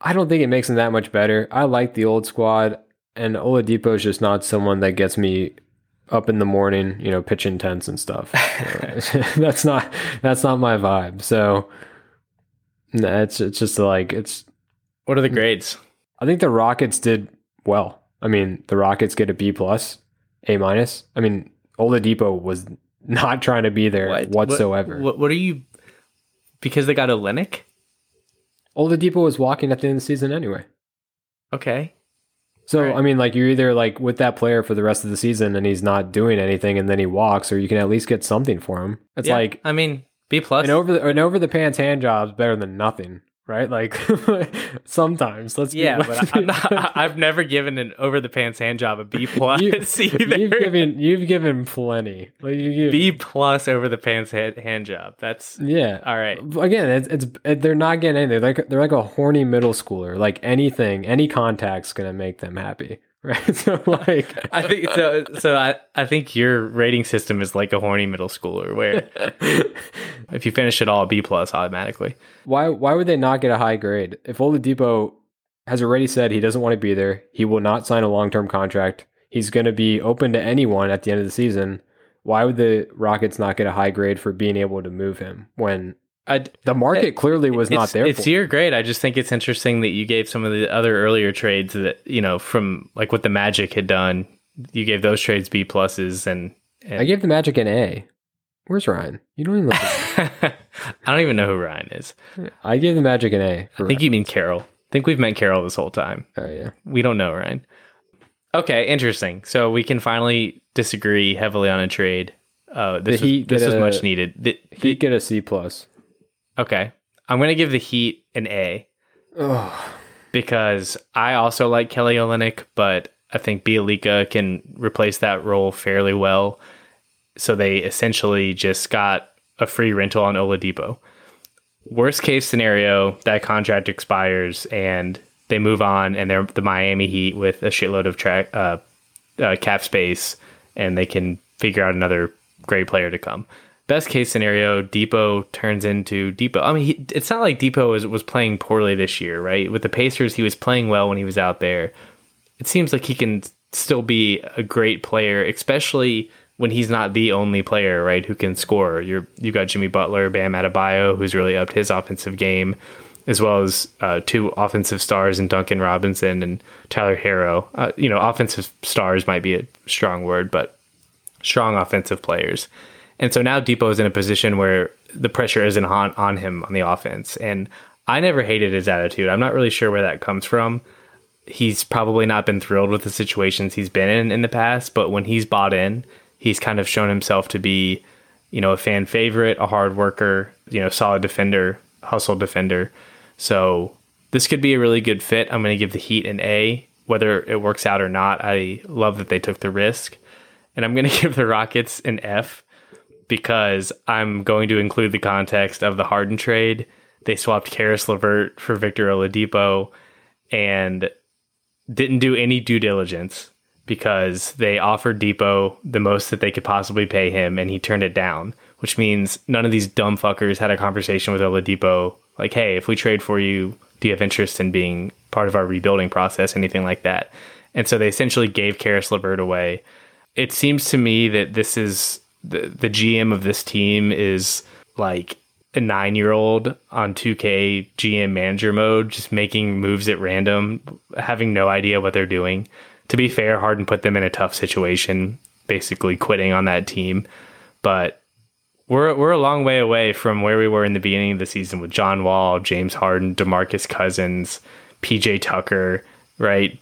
I don't think it makes them that much better. I like the old squad, and Oladipo is just not someone that gets me up in the morning, you know, pitching tents and stuff. (laughs) (laughs) that's not that's not my vibe. So nah, it's it's just like it's. What are the mm. grades? I think the Rockets did well. I mean, the Rockets get a B plus, A minus. I mean, Oladipo was (laughs) not trying to be there What- whatsoever. What, what, what are you? Because they got a Olynyk? Oladipo was walking at the end of the season anyway. Okay. So Right. I mean, like you're either like with that player for the rest of the season and he's not doing anything, and then he walks, or you can at least get something for him. It's Yeah, like I mean, B plus. an over the, an over the pants hand job's better than nothing, right? Like (laughs) sometimes. Let's be- yeah, let's but I'm not, I've (laughs) never given an over the pants hand job a B plus You, you've (laughs) given you've given plenty. Like you give, B plus over the pants hand, hand job. That's yeah. all right. Again, it's, it's it, they're not getting anything. They're like they're like a horny middle schooler. Like anything, any contact's gonna make them happy, right? (laughs) So like, I think so. So I, I think your rating system is like a horny middle schooler, where (laughs) if you finish it all, B plus automatically. why why would they not get a high grade? If Oladipo has already said he doesn't want to be there, he will not sign a long term contract. He's going to be open to anyone at the end of the season. Why would the Rockets not get a high grade for being able to move him when I, the market clearly was not there? It's your grade. I just think it's interesting that you gave some of the other earlier trades that you know from like what the Magic had done. You gave those trades B pluses, and, and I gave the Magic an A. Where's Ryan? You don't even look. (laughs) I don't even know who Ryan is. I gave the Magic an A. For I think you mean Carol. I think we've meant Carol this whole time. Oh yeah. We don't know, Ryan. Okay, interesting. So we can finally disagree heavily on a trade. Uh, this The was, this was a- much needed. The, Heat get a C plus. Okay, I'm gonna give the Heat an A Oh, because I also like Kelly Olynyk, but I think Bjelica can replace that role fairly well. So they essentially just got a free rental on Oladipo. Worst case scenario, that contract expires and they move on, and they're the Miami Heat with a shitload of tra- uh, uh, cap space, and they can figure out another great player to come. Best case scenario, Dipo turns into Dipo. I mean, he, it's not like Dipo was, was playing poorly this year, right? With the Pacers, he was playing well when he was out there. It seems like he can still be a great player, especially when he's not the only player, right, who can score. You're you got Jimmy Butler, Bam Adebayo, who's really upped his offensive game, as well as uh, two offensive stars in Duncan Robinson and Tyler Herro. Uh, you know, offensive stars might be a strong word, but strong offensive players. And so now Dipo is in a position where the pressure isn't on, on him on the offense. And I never hated his attitude. I'm not really sure where that comes from. He's probably not been thrilled with the situations he's been in in the past, but when he's bought in, he's kind of shown himself to be, you know, a fan favorite, a hard worker, you know, solid defender, hustle defender. So this could be a really good fit. I'm going to give the Heat an A, whether it works out or not. I love that they took the risk. And I'm going (laughs) to give the Rockets an F because I'm going to include the context of the Harden trade. They swapped Caris LeVert for Victor Oladipo and didn't do any due diligence because they offered Dipo the most that they could possibly pay him and he turned it down, which means none of these dumb fuckers had a conversation with Oladipo like, hey, if we trade for you, do you have interest in being part of our rebuilding process, anything like that? And so they essentially gave Caris LeVert away. It seems to me that this is the, the GM of this team is like a nine year old on 2K GM manager mode, just making moves at random, having no idea what they're doing. To be fair, Harden put them in a tough situation, basically quitting on that team. But we're we're a long way away from where we were in the beginning of the season with John Wall, James Harden, DeMarcus Cousins, PJ Tucker, right?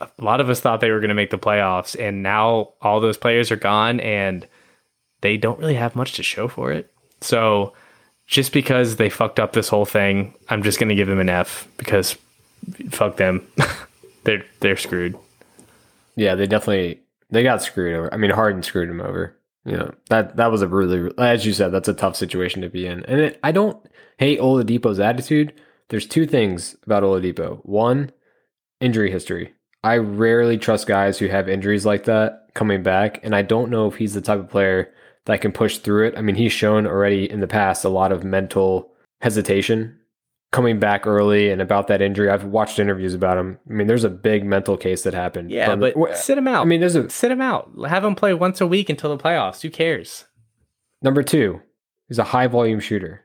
A lot of us thought they were going to make the playoffs, and now all those players are gone, and they don't really have much to show for it. So just because they fucked up this whole thing, I'm just going to give them an F because fuck them. (laughs) they're they're screwed. Yeah, they definitely they got screwed over. I mean, Harden screwed him over. You know that that was a really, as you said, that's a tough situation to be in. And it, I don't hate Oladipo's attitude. There's two things about Oladipo. One, injury history. I rarely trust guys who have injuries like that coming back, and I don't know if he's the type of player that can push through it. I mean, he's shown already in the past a lot of mental hesitation coming back early and about that injury. I've watched interviews about him. I mean, there's a big mental case that happened. Yeah, but sit him out. I mean, there's a sit him out. Have him play once a week until the playoffs. Who cares? number two. He's a high volume shooter.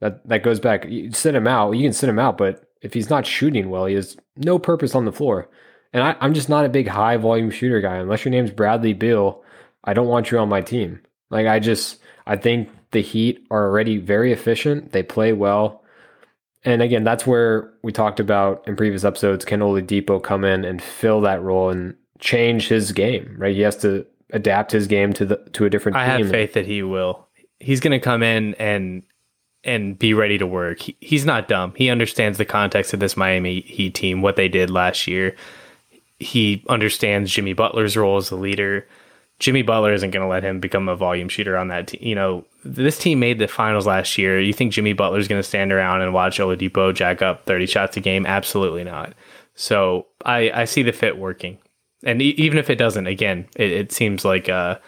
That that goes back. You sit him out. You can sit him out, but if he's not shooting well, he has no purpose on the floor. And I, I'm just not a big high volume shooter guy. Unless your name's Bradley Beal, I don't want you on my team. Like I just I think the Heat are already very efficient. They play well. And again, that's where we talked about in previous episodes. Can Oladipo come in and fill that role and change his game? Right, he has to adapt his game to the to a different I team. have faith that he will. He's going to come in and and be ready to work. He, he's not dumb. He understands the context of this Miami Heat team, what they did last year. He understands Jimmy Butler's role as the leader. Jimmy Butler isn't going to let him become a volume shooter on that team. You know, this team made the finals last year. You think Jimmy Butler's going to stand around and watch Oladipo jack up 30 shots a game? Absolutely not. So I, I see the fit working. And e- even if it doesn't, again, it, it seems like a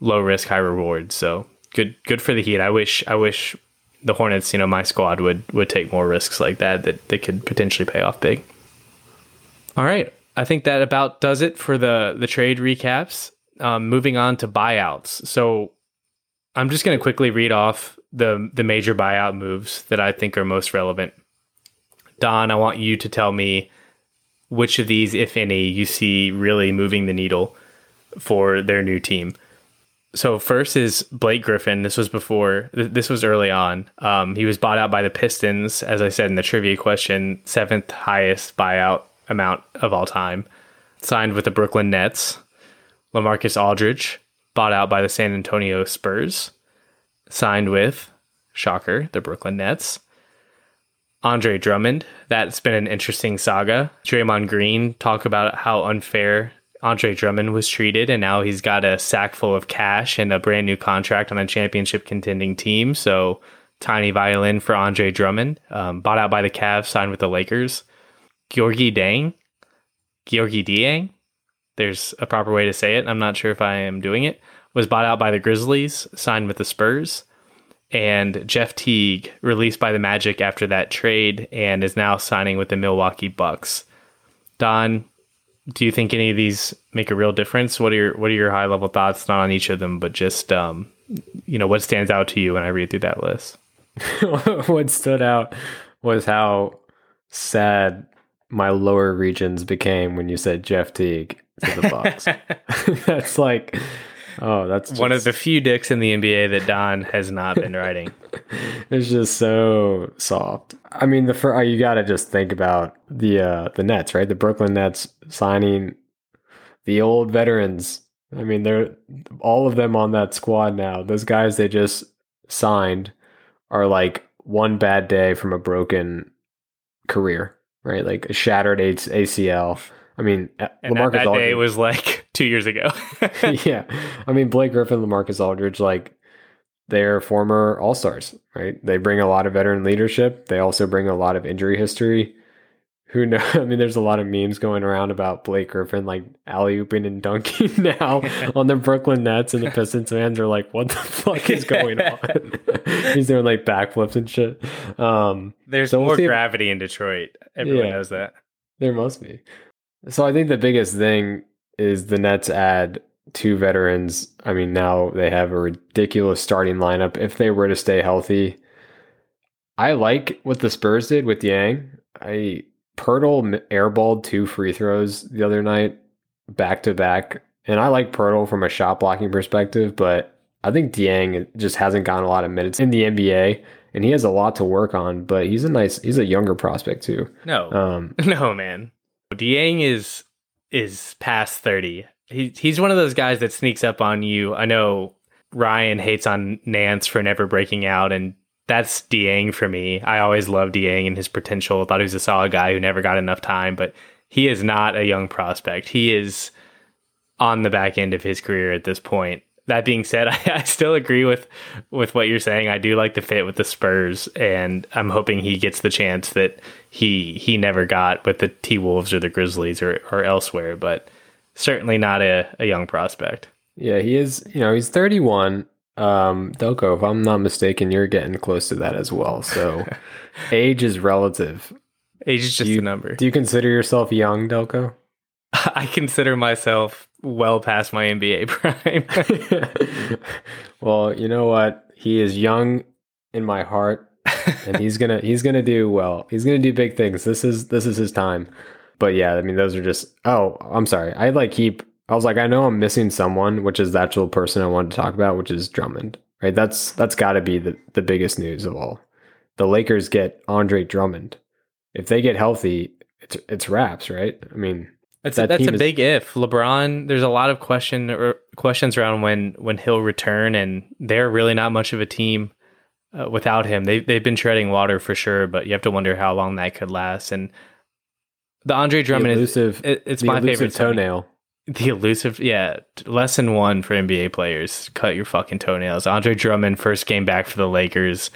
low risk, high reward. So good, good for the Heat. I wish, I wish the Hornets, you know, my squad would would take more risks like that that that could potentially pay off big. All right, I think that about does it for the the trade recaps. Um, moving on to buyouts. So I'm just going to quickly read off the the major buyout moves that I think are most relevant. Don, I want you to tell me which of these, if any, you see really moving the needle for their new team. So first is Blake Griffin. This was before. th- This was early on. Um, he was bought out by the Pistons, as I said in the trivia question, seventh highest buyout amount of all time. Signed with the Brooklyn Nets. LaMarcus Aldridge bought out by the San Antonio Spurs. Signed with, shocker, the Brooklyn Nets. Andre Drummond. That's been an interesting saga. Draymond Green talk about how unfair Andre Drummond was treated, and now he's got a sack full of cash and a brand new contract on a championship contending team. So tiny violin for Andre Drummond. Um, bought out by the Cavs, signed with the Lakers. Gorgui Dang, Gorgui Dieng. There's a proper way to say it. I'm not sure if I am doing it. Was bought out by the Grizzlies, signed with the Spurs and Jeff Teague released by the Magic after that trade and is now signing with the Milwaukee Bucks. Don, do you think any of these make a real difference? What are your what are your high level thoughts not on each of them, but just um, you know what stands out to you when I read through that list? (laughs) what stood out was how sad my lower regions became when you said Jeff Teague to the Bucks. (laughs) that's like, oh, that's One of the few dicks in the NBA that Don has not been writing. (laughs) It's just so soft. I mean, the fir- you got to just think about the uh, the Nets, right? The Brooklyn Nets signing the old veterans. I mean, they're all of them on that squad now. Those guys they just signed are like one bad day from a broken career, right? Like a shattered ACL. I mean, uh, And that, that day was like (laughs) two years ago. (laughs) (laughs) yeah. I mean, Blake Griffin, LaMarcus Aldridge, like they're former All Stars, right? They bring a lot of veteran leadership. They also bring a lot of injury history. Who know? I mean, there's a lot of memes going around about Blake Griffin like alley ooping and dunking now on the Brooklyn Nets, and the Pistons fans are like, "What the fuck is going on?" He's doing like backflips and shit. Um, There's So we'll more if- gravity in Detroit. Everyone Yeah. knows that. There must be. So I think the biggest thing is the Nets add two veterans. I mean, now they have a ridiculous starting lineup. If they were to stay healthy, I like what the Spurs did with Dieng. I Poeltl airballed two free throws the other night, back to back, and I like Poeltl from a shot blocking perspective, but I think Dieng just hasn't gotten a lot of minutes in the NBA, and he has a lot to work on. But he's a nice, he's a younger prospect too. No, Um, (laughs) No, man. Dieng is is past 30. He he's one of those guys that sneaks up on you. I know Ryan hates on Nance for never breaking out and that's Dieng for me. I always loved Dieng and his potential. I thought he was a solid guy who never got enough time, but he is not a young prospect. He is on the back end of his career at this point. That being said, (laughs) I, I still agree with with what you're saying. I do like the fit with the Spurs, and I'm hoping he gets the chance that he he never got with the T Wolves or the Grizzlies or or elsewhere. But certainly not a, a young prospect. Yeah, he is. You know, he's 31. Um, Delco, if I'm not mistaken, you're getting close to that as well. So, (laughs) age is relative. Age is just you, a number. Do you consider yourself young, Delco? (laughs) I consider myself well past my NBA (laughs) prime. (laughs) well, you know what? He is young in my heart, and he's gonna he's gonna do well. He's gonna do big things. This is this is his time. But yeah, I mean, those are just. Oh, I'm sorry. I like keep. I was like, I know I'm missing someone, which is the actual person I wanted to talk about, which is Drummond. Right? That's that's got to be the the biggest news of all. The Lakers get Andre Drummond. If they get healthy, it's it's wraps, right? I mean, That's That that's team a is- big if. LeBron, there's a lot of question or questions around when when he'll return, and they're really not much of a team uh, without him. They they've been treading water for sure, but you have to wonder how long that could last. And the Andre the Drummond is it, it's my favorite toenail. The elusive, yeah. Lesson one for NBA players: cut your fucking toenails. Andre Drummond, first game back for the Lakers,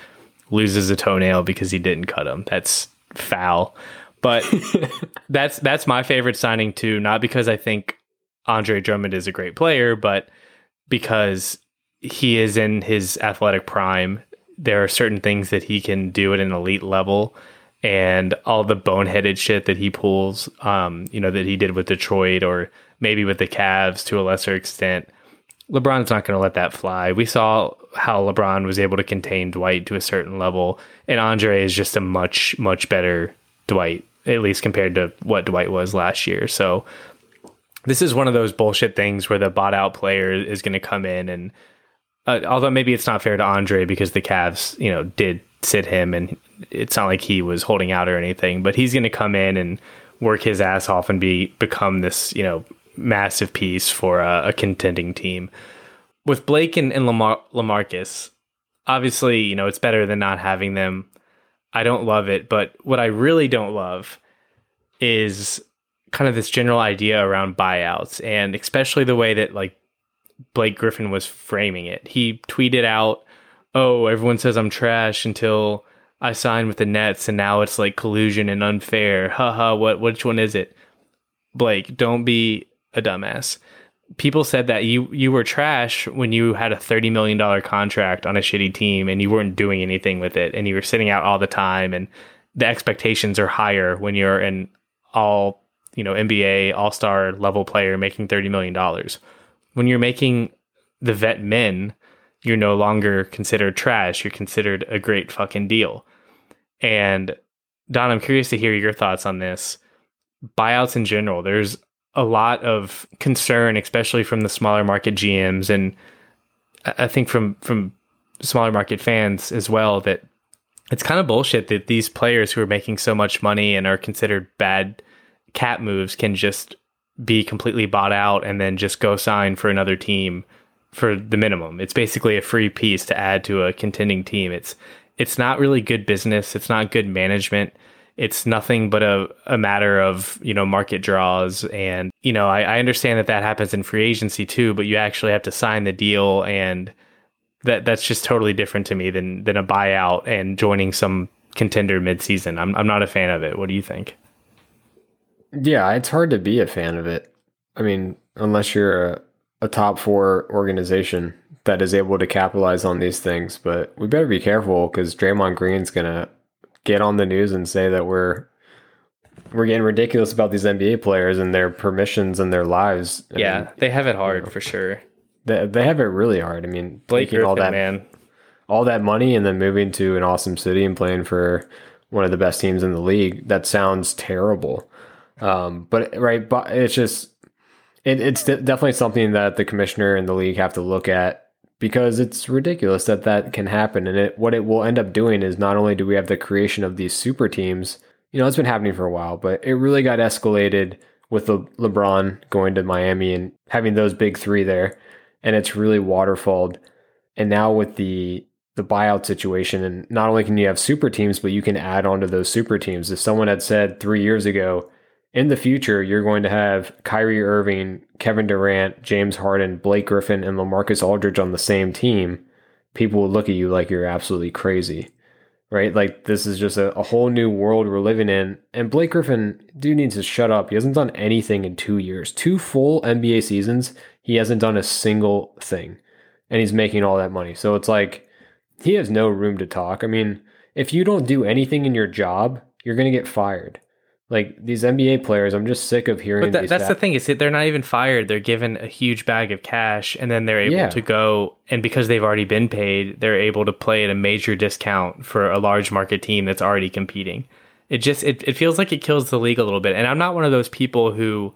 loses a toenail because he didn't cut him. That's foul. But (laughs) that's that's my favorite signing too. Not because I think Andre Drummond is a great player, but because he is in his athletic prime. There are certain things that he can do at an elite level, and all the boneheaded shit that he pulls, um, you know, that he did with Detroit or maybe with the Cavs to a lesser extent. LeBron's not going to let that fly. We saw how LeBron was able to contain Dwight to a certain level, and Andre is just a much, much better Dwight, at least compared to what Dwight was last year. So this is one of those bullshit things where the bought out player is going to come in and uh, although maybe it's not fair to Andre because the Cavs, you know, did sit him and it's not like he was holding out or anything, but he's going to come in and work his ass off and be become this, you know, massive piece for a, a contending team. With Blake and, and Lamar, LaMarcus, obviously, you know, it's better than not having them. I don't love it, but what I really don't love is kind of this general idea around buyouts and especially the way that like Blake Griffin was framing it. He tweeted out, "Oh, everyone says I'm trash until I signed with the Nets and now it's like collusion and unfair. Haha, what which one is it?" Blake, don't be a dumbass. People said that you you were trash when you had a thirty million dollar contract on a shitty team and you weren't doing anything with it and you were sitting out all the time and the expectations are higher when you're an all you know NBA All Star level player making thirty million dollars. When you're making the vet men, you're no longer considered trash. You're considered a great fucking deal. And Don, I'm curious to hear your thoughts on this. Buyouts in general, there's a lot of concern, especially from the smaller market GMs, and I think from from smaller market fans as well. That it's kind of bullshit that these players who are making so much money and are considered bad cap moves can just be completely bought out and then just go sign for another team for the minimum. It's basically a free piece to add to a contending team. It's it's not really good business. It's not good management it's nothing but a, a matter of you know market draws and you know I, I understand that that happens in free agency too but you actually have to sign the deal and that that's just totally different to me than than a buyout and joining some contender midseason. I'm I'm not a fan of it. What do you think? Yeah, it's hard to be a fan of it. I mean, unless you're a, a top four organization that is able to capitalize on these things. But we better be careful because Draymond Green's gonna get on the news and say that we're we're getting ridiculous about these NBA players and their permissions and their lives. I yeah, mean, they have it hard you know, for sure. They, they have it really hard. I mean, Blake Griffin, all that man, all that money and then moving to an awesome city and playing for one of the best teams in the league. That sounds terrible. Um, but right, but it's just it, it's definitely something that the commissioner and the league have to look at because it's ridiculous that that can happen. And it, what it will end up doing is not only do we have the creation of these super teams, you know, it's been happening for a while, but it really got escalated with the LeBron going to Miami and having those big three there, and it's really waterfalled. And now with the the buyout situation, and not only can you have super teams, but you can add on to those super teams. If someone had said three years ago, in the future, you're going to have Kyrie Irving, Kevin Durant, James Harden, Blake Griffin, and LaMarcus Aldridge on the same team, people will look at you like you're absolutely crazy. Right? Like this is just a, a whole new world we're living in. And Blake Griffin, dude needs to shut up. He hasn't done anything in two years. Two full NBA seasons, he hasn't done a single thing. And he's making all that money. So it's like he has no room to talk. I mean, if you don't do anything in your job, you're gonna get fired. Like these NBA players, I'm just sick of hearing. But that's the thing is that they're not even fired. They're given a huge bag of cash, and then they're able yeah. to go. And because they've already been paid, they're able to play at a major discount for a large market team that's already competing. It just it, it feels like it kills the league a little bit. And I'm not one of those people who,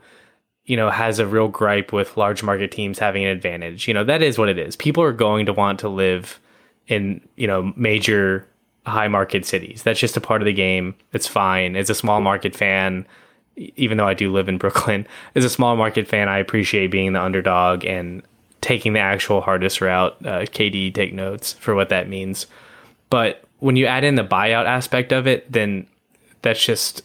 you know, has a real gripe with large market teams having an advantage. You know, that is what it is. People are going to want to live in you know major high market cities. That's just a part of the game. It's fine. As a small market fan, even though I do live in Brooklyn, (laughs) as a small market fan, I appreciate being the underdog and taking the actual hardest route. Uh, KD, take notes for what that means. But when you add in the buyout aspect of it, then that's just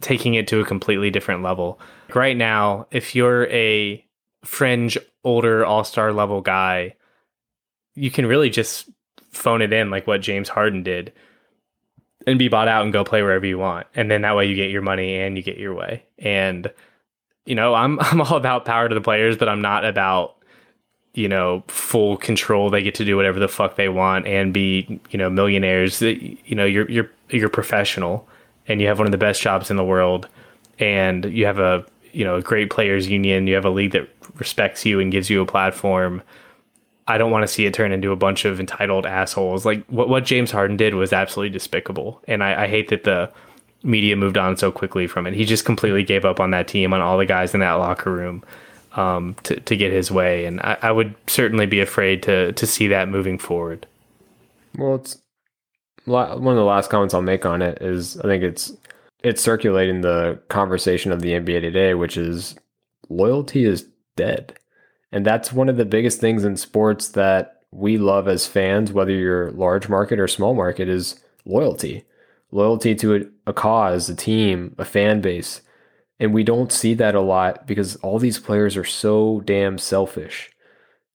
taking it to a completely different level. Right now, if you're a fringe, older, all star level guy, you can really just phone it in like what James Harden did and be bought out and go play wherever you want. And then that way you get your money and you get your way. And you know, I'm (laughs) I'm all about power to the players, but I'm not about you know full control. They get to do whatever the fuck they want and be you know millionaires. You know, you're you're you're professional and you have one of the best jobs in the world, and you have a you know a great players union. You have a league that respects you and gives you a platform I don't want to see it turn into a bunch of entitled assholes. Like what what James Harden did was absolutely despicable, and I, I hate that the media moved on so quickly from it. He just completely gave up on that team, on all the guys in that locker room um, to, to get his way. And I, I would certainly be afraid to, to see that moving forward. Well, it's one of the last comments I'll make on it is I think it's it's circulating the conversation of the NBA today, which is loyalty is dead. And that's one of the biggest things in sports that we love as fans, whether you're large market or small market, is loyalty. Loyalty to a, a cause, a team, a fan base. And we don't see that a lot because all these players are so damn selfish.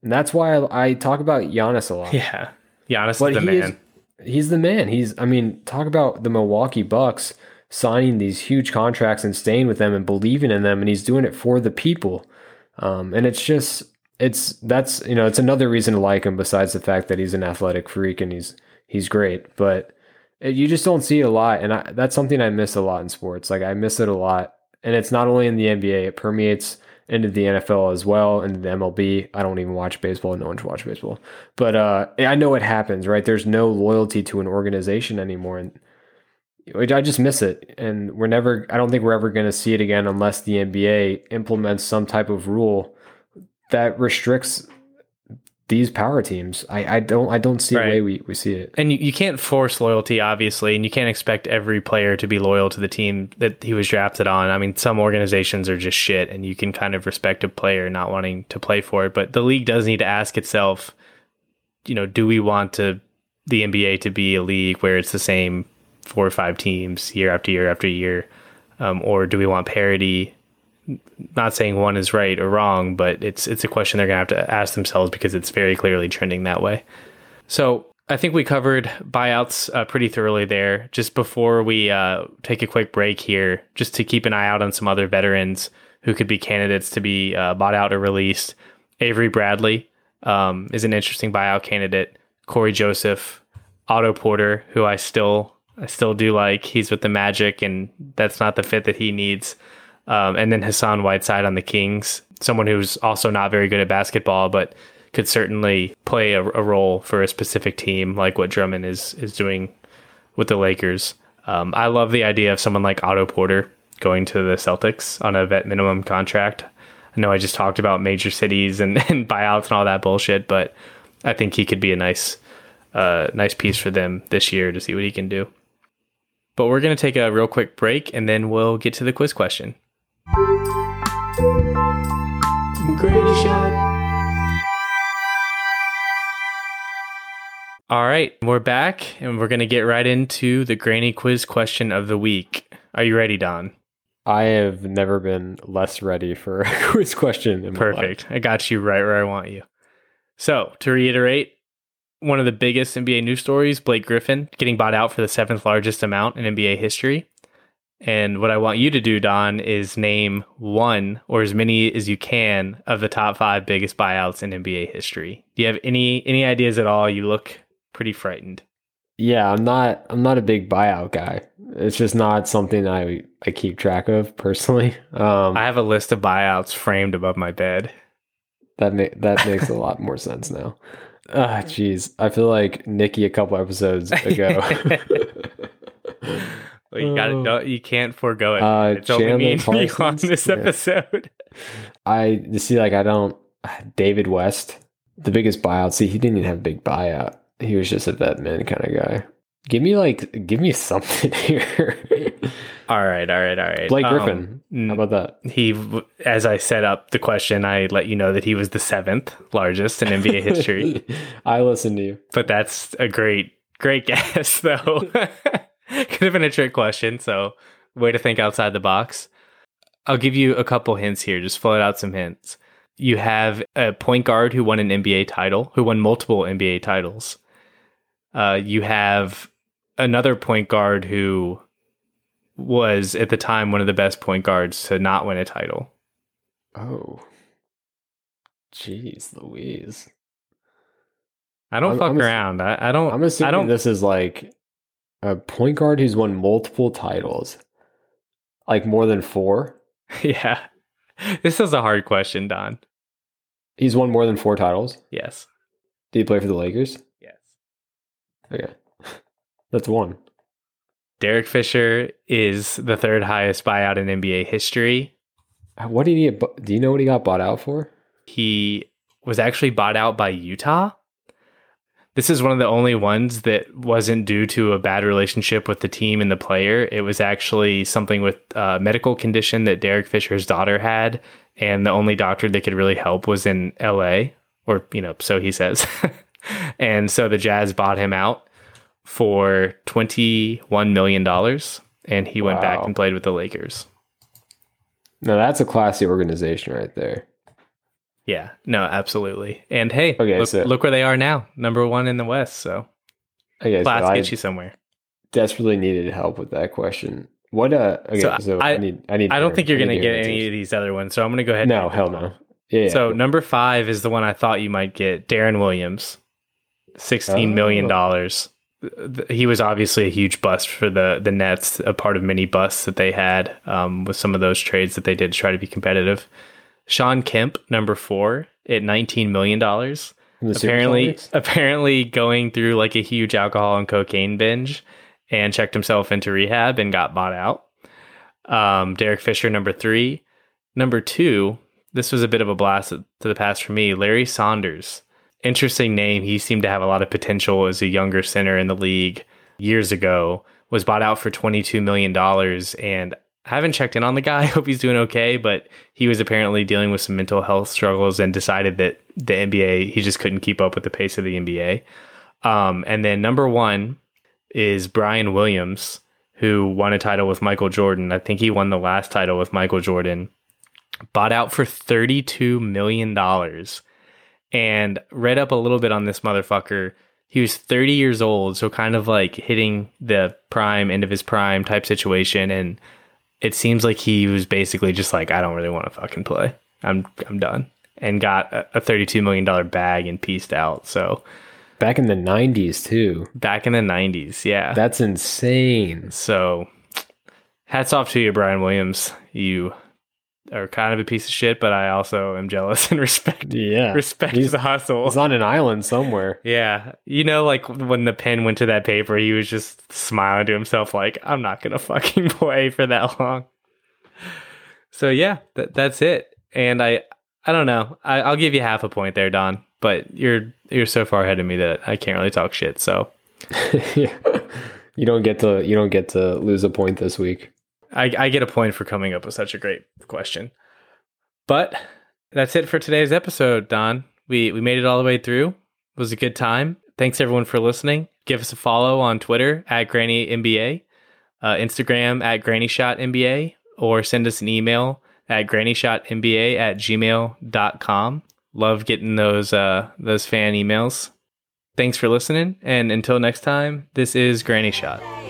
And that's why I, I talk about Giannis a lot. Yeah. Giannis But is the he man. is- he's the man. He's I mean, talk about the Milwaukee Bucks signing these huge contracts and staying with them and believing in them and he's doing it for the people. Um, and it's just it's that's you know, it's another reason to like him besides the fact that he's an athletic freak and he's he's great. But it, you just don't see it a lot and I, that's something I miss a lot in sports. Like I miss it a lot. And it's not only in the NBA, it permeates into the NFL as well and the MLB. I don't even watch baseball. No one should watch baseball. But uh, I know it happens, right? There's no loyalty to an organization anymore, and I just miss it. And we're never. I don't think we're ever going to see it again unless the NBA implements some type of rule that restricts these power teams. I, I don't. I don't see Right. a way we, we see it. And you, you can't force loyalty, obviously, and you can't expect every player to be loyal to the team that he was drafted on. I mean, some organizations are just shit, and you can kind of respect a player not wanting to play for it. But the league does need to ask itself, you know, do we want to the NBA to be a league where it's the same four or five teams year after year after year, um, or do we want parity? Not saying one is right or wrong, but it's it's a question they're gonna have to ask themselves because it's very clearly trending that way. So I think we covered buyouts uh, pretty thoroughly there. Just before we uh, take a quick break here, just to keep an eye out on some other veterans who could be candidates to be uh, bought out or released. Avery Bradley um, is an interesting buyout candidate. Cory Joseph, Otto Porter, who I still I still do like. He's with the Magic, and that's not the fit that he needs. Um, and then Hassan Whiteside on the Kings, someone who's also not very good at basketball, but could certainly play a, a role for a specific team, like what Drummond is is doing with the Lakers. Um, I love the idea of someone like Otto Porter going to the Celtics on a vet minimum contract. I know I just talked about major cities and, (laughs) and buyouts and all that bullshit, but I think he could be a nice, uh, nice piece for them this year to see what he can do. But we're gonna take a real quick break and then we'll get to the quiz question. Grady shot. All right, we're back and we're gonna get right into the Granny quiz question of the week. Are you ready, Don? I have never been less ready for a (laughs) quiz question. In my life. Perfect. I got you right where I want you. So, to reiterate, one of the biggest NBA news stories Blake Griffin getting bought out for the seventh largest amount in NBA history. And what I want you to do, Don, is name one or as many as you can of the top five biggest buyouts in NBA history. Do you have any any ideas at all? You look pretty frightened. Yeah, I'm not. I'm not a big buyout guy. It's just not something I I keep track of personally. (laughs) Um, I have a list of buyouts framed above my bed. that ma- that makes a lot more sense now. Ah, jeez. I feel like Nikki a couple episodes ago. (laughs) (laughs) Well, you got Oh. You can't forego it. Uh, it's only me and Chandler you on this Yeah. episode. (laughs) I you see, like I don't. David West, the biggest buyout. See, he didn't even have a big buyout. He was just a vet man kind of guy. Give me like, give me something here. All right, all right, all right. Blake Um, Griffin. n- How about that? he, as I set up the question, I let you know that he was the seventh largest in NBA history. (laughs) I listen to you. but that's a great, great (laughs) guess, though. (laughs) Could have been a trick question. So, way to think outside the box. I'll give you a couple hints here. Just float out some hints. You have a point guard who won an NBA title, who won multiple NBA titles. Uh, you have another point guard who was at the time one of the best point guards to not win a title. Oh, jeez, Louise. I don't I'm- fuck I'm around. I, I don't. I'm assuming I don't. this is like a point guard who's won multiple titles, like more than four. (laughs) yeah, this is a hard question, Don. He's won more than four titles. Yes. Did he play for the Lakers? Yes. Okay, (laughs) that's one. Derek Fisher is the third highest buyout in NBA history. What did he get? Do you know what he got bought out for? He was actually bought out by Utah. This is one of the only ones that wasn't due to a bad relationship with the team and the player. It was actually something with a medical condition that Derek Fisher's daughter had, and the only doctor that could really help was in LA, or, you know, so he says. (laughs) and so the Jazz bought him out for $21 million, and he went back and played with the Lakers. Now that's a classy organization right there. Yeah, no, absolutely. And hey, Okay, look, so- look where they are now, number one in the West. So Okay, so class I gets you somewhere. desperately needed help with that question. What? Uh, okay, So so, I, I- need. I need. I don't think you're going to get any of these other ones. So I'm going to go ahead. No, and hell no. Yeah. So number five is the one I thought you might get, Deron Williams, sixteen million Oh. dollars. He was obviously a huge bust for the the Nets, a part of many busts that they had um, with some of those trades that they did to try to be competitive. Shawn Kemp, number four, at nineteen million dollars. Apparently apparently going through like a huge alcohol and cocaine binge and checked himself into rehab and got bought out. Um, Derek Fisher, number three. Number two, this was a bit of a blast to the past for me. Larry Sanders. Interesting name. He seemed to have a lot of potential as a younger center in the league years ago. Was bought out for $22 million. And I haven't checked in on the guy. (laughs) I hope he's doing okay. But he was apparently dealing with some mental health struggles and decided that the NBA, he just couldn't keep up with the pace of the NBA. Um, and then number one is Brian Williams, who won a title with Michael Jordan. I think he won the last title with Michael Jordan. Bought out for $32 million. And read up a little bit on this motherfucker. He was 30 years old, so kind of like hitting the prime, end of his prime type situation. And it seems like he was basically just like, I don't really want to fucking play. I'm I'm done. And got a, a $32 million bag and pieced out. So back in the '90s too. back in the 90s, yeah. That's insane. So, hats off to you, Brian Williams. You are kind of a piece of shit, but I also am jealous (laughs) and respect Yeah, respect He's- the hustle. He's on an island somewhere. yeah, you know, like when the pen went to that paper, he was just smiling to himself, like, "I'm not gonna (laughs) fucking play for that long." So yeah, that that's it. And I, I don't know. I, I'll give you half a point there, Don. But you're you're so far ahead of me that I can't really talk shit. So (laughs) yeah. You don't get to. You don't get to lose a point this week. I, I get a point for coming up with such a great question. But that's it for today's episode, Don. We we made it all the way through. It was a good time. Thanks everyone for listening. Give us a follow on Twitter at Granny NBA, uh, Instagram at Granny Shot NBA, or send us an email at Granny Shot grannyshotnba at gmail.com. Love getting those uh, those fan emails. Thanks for listening, and until next time, this is Granny Shot.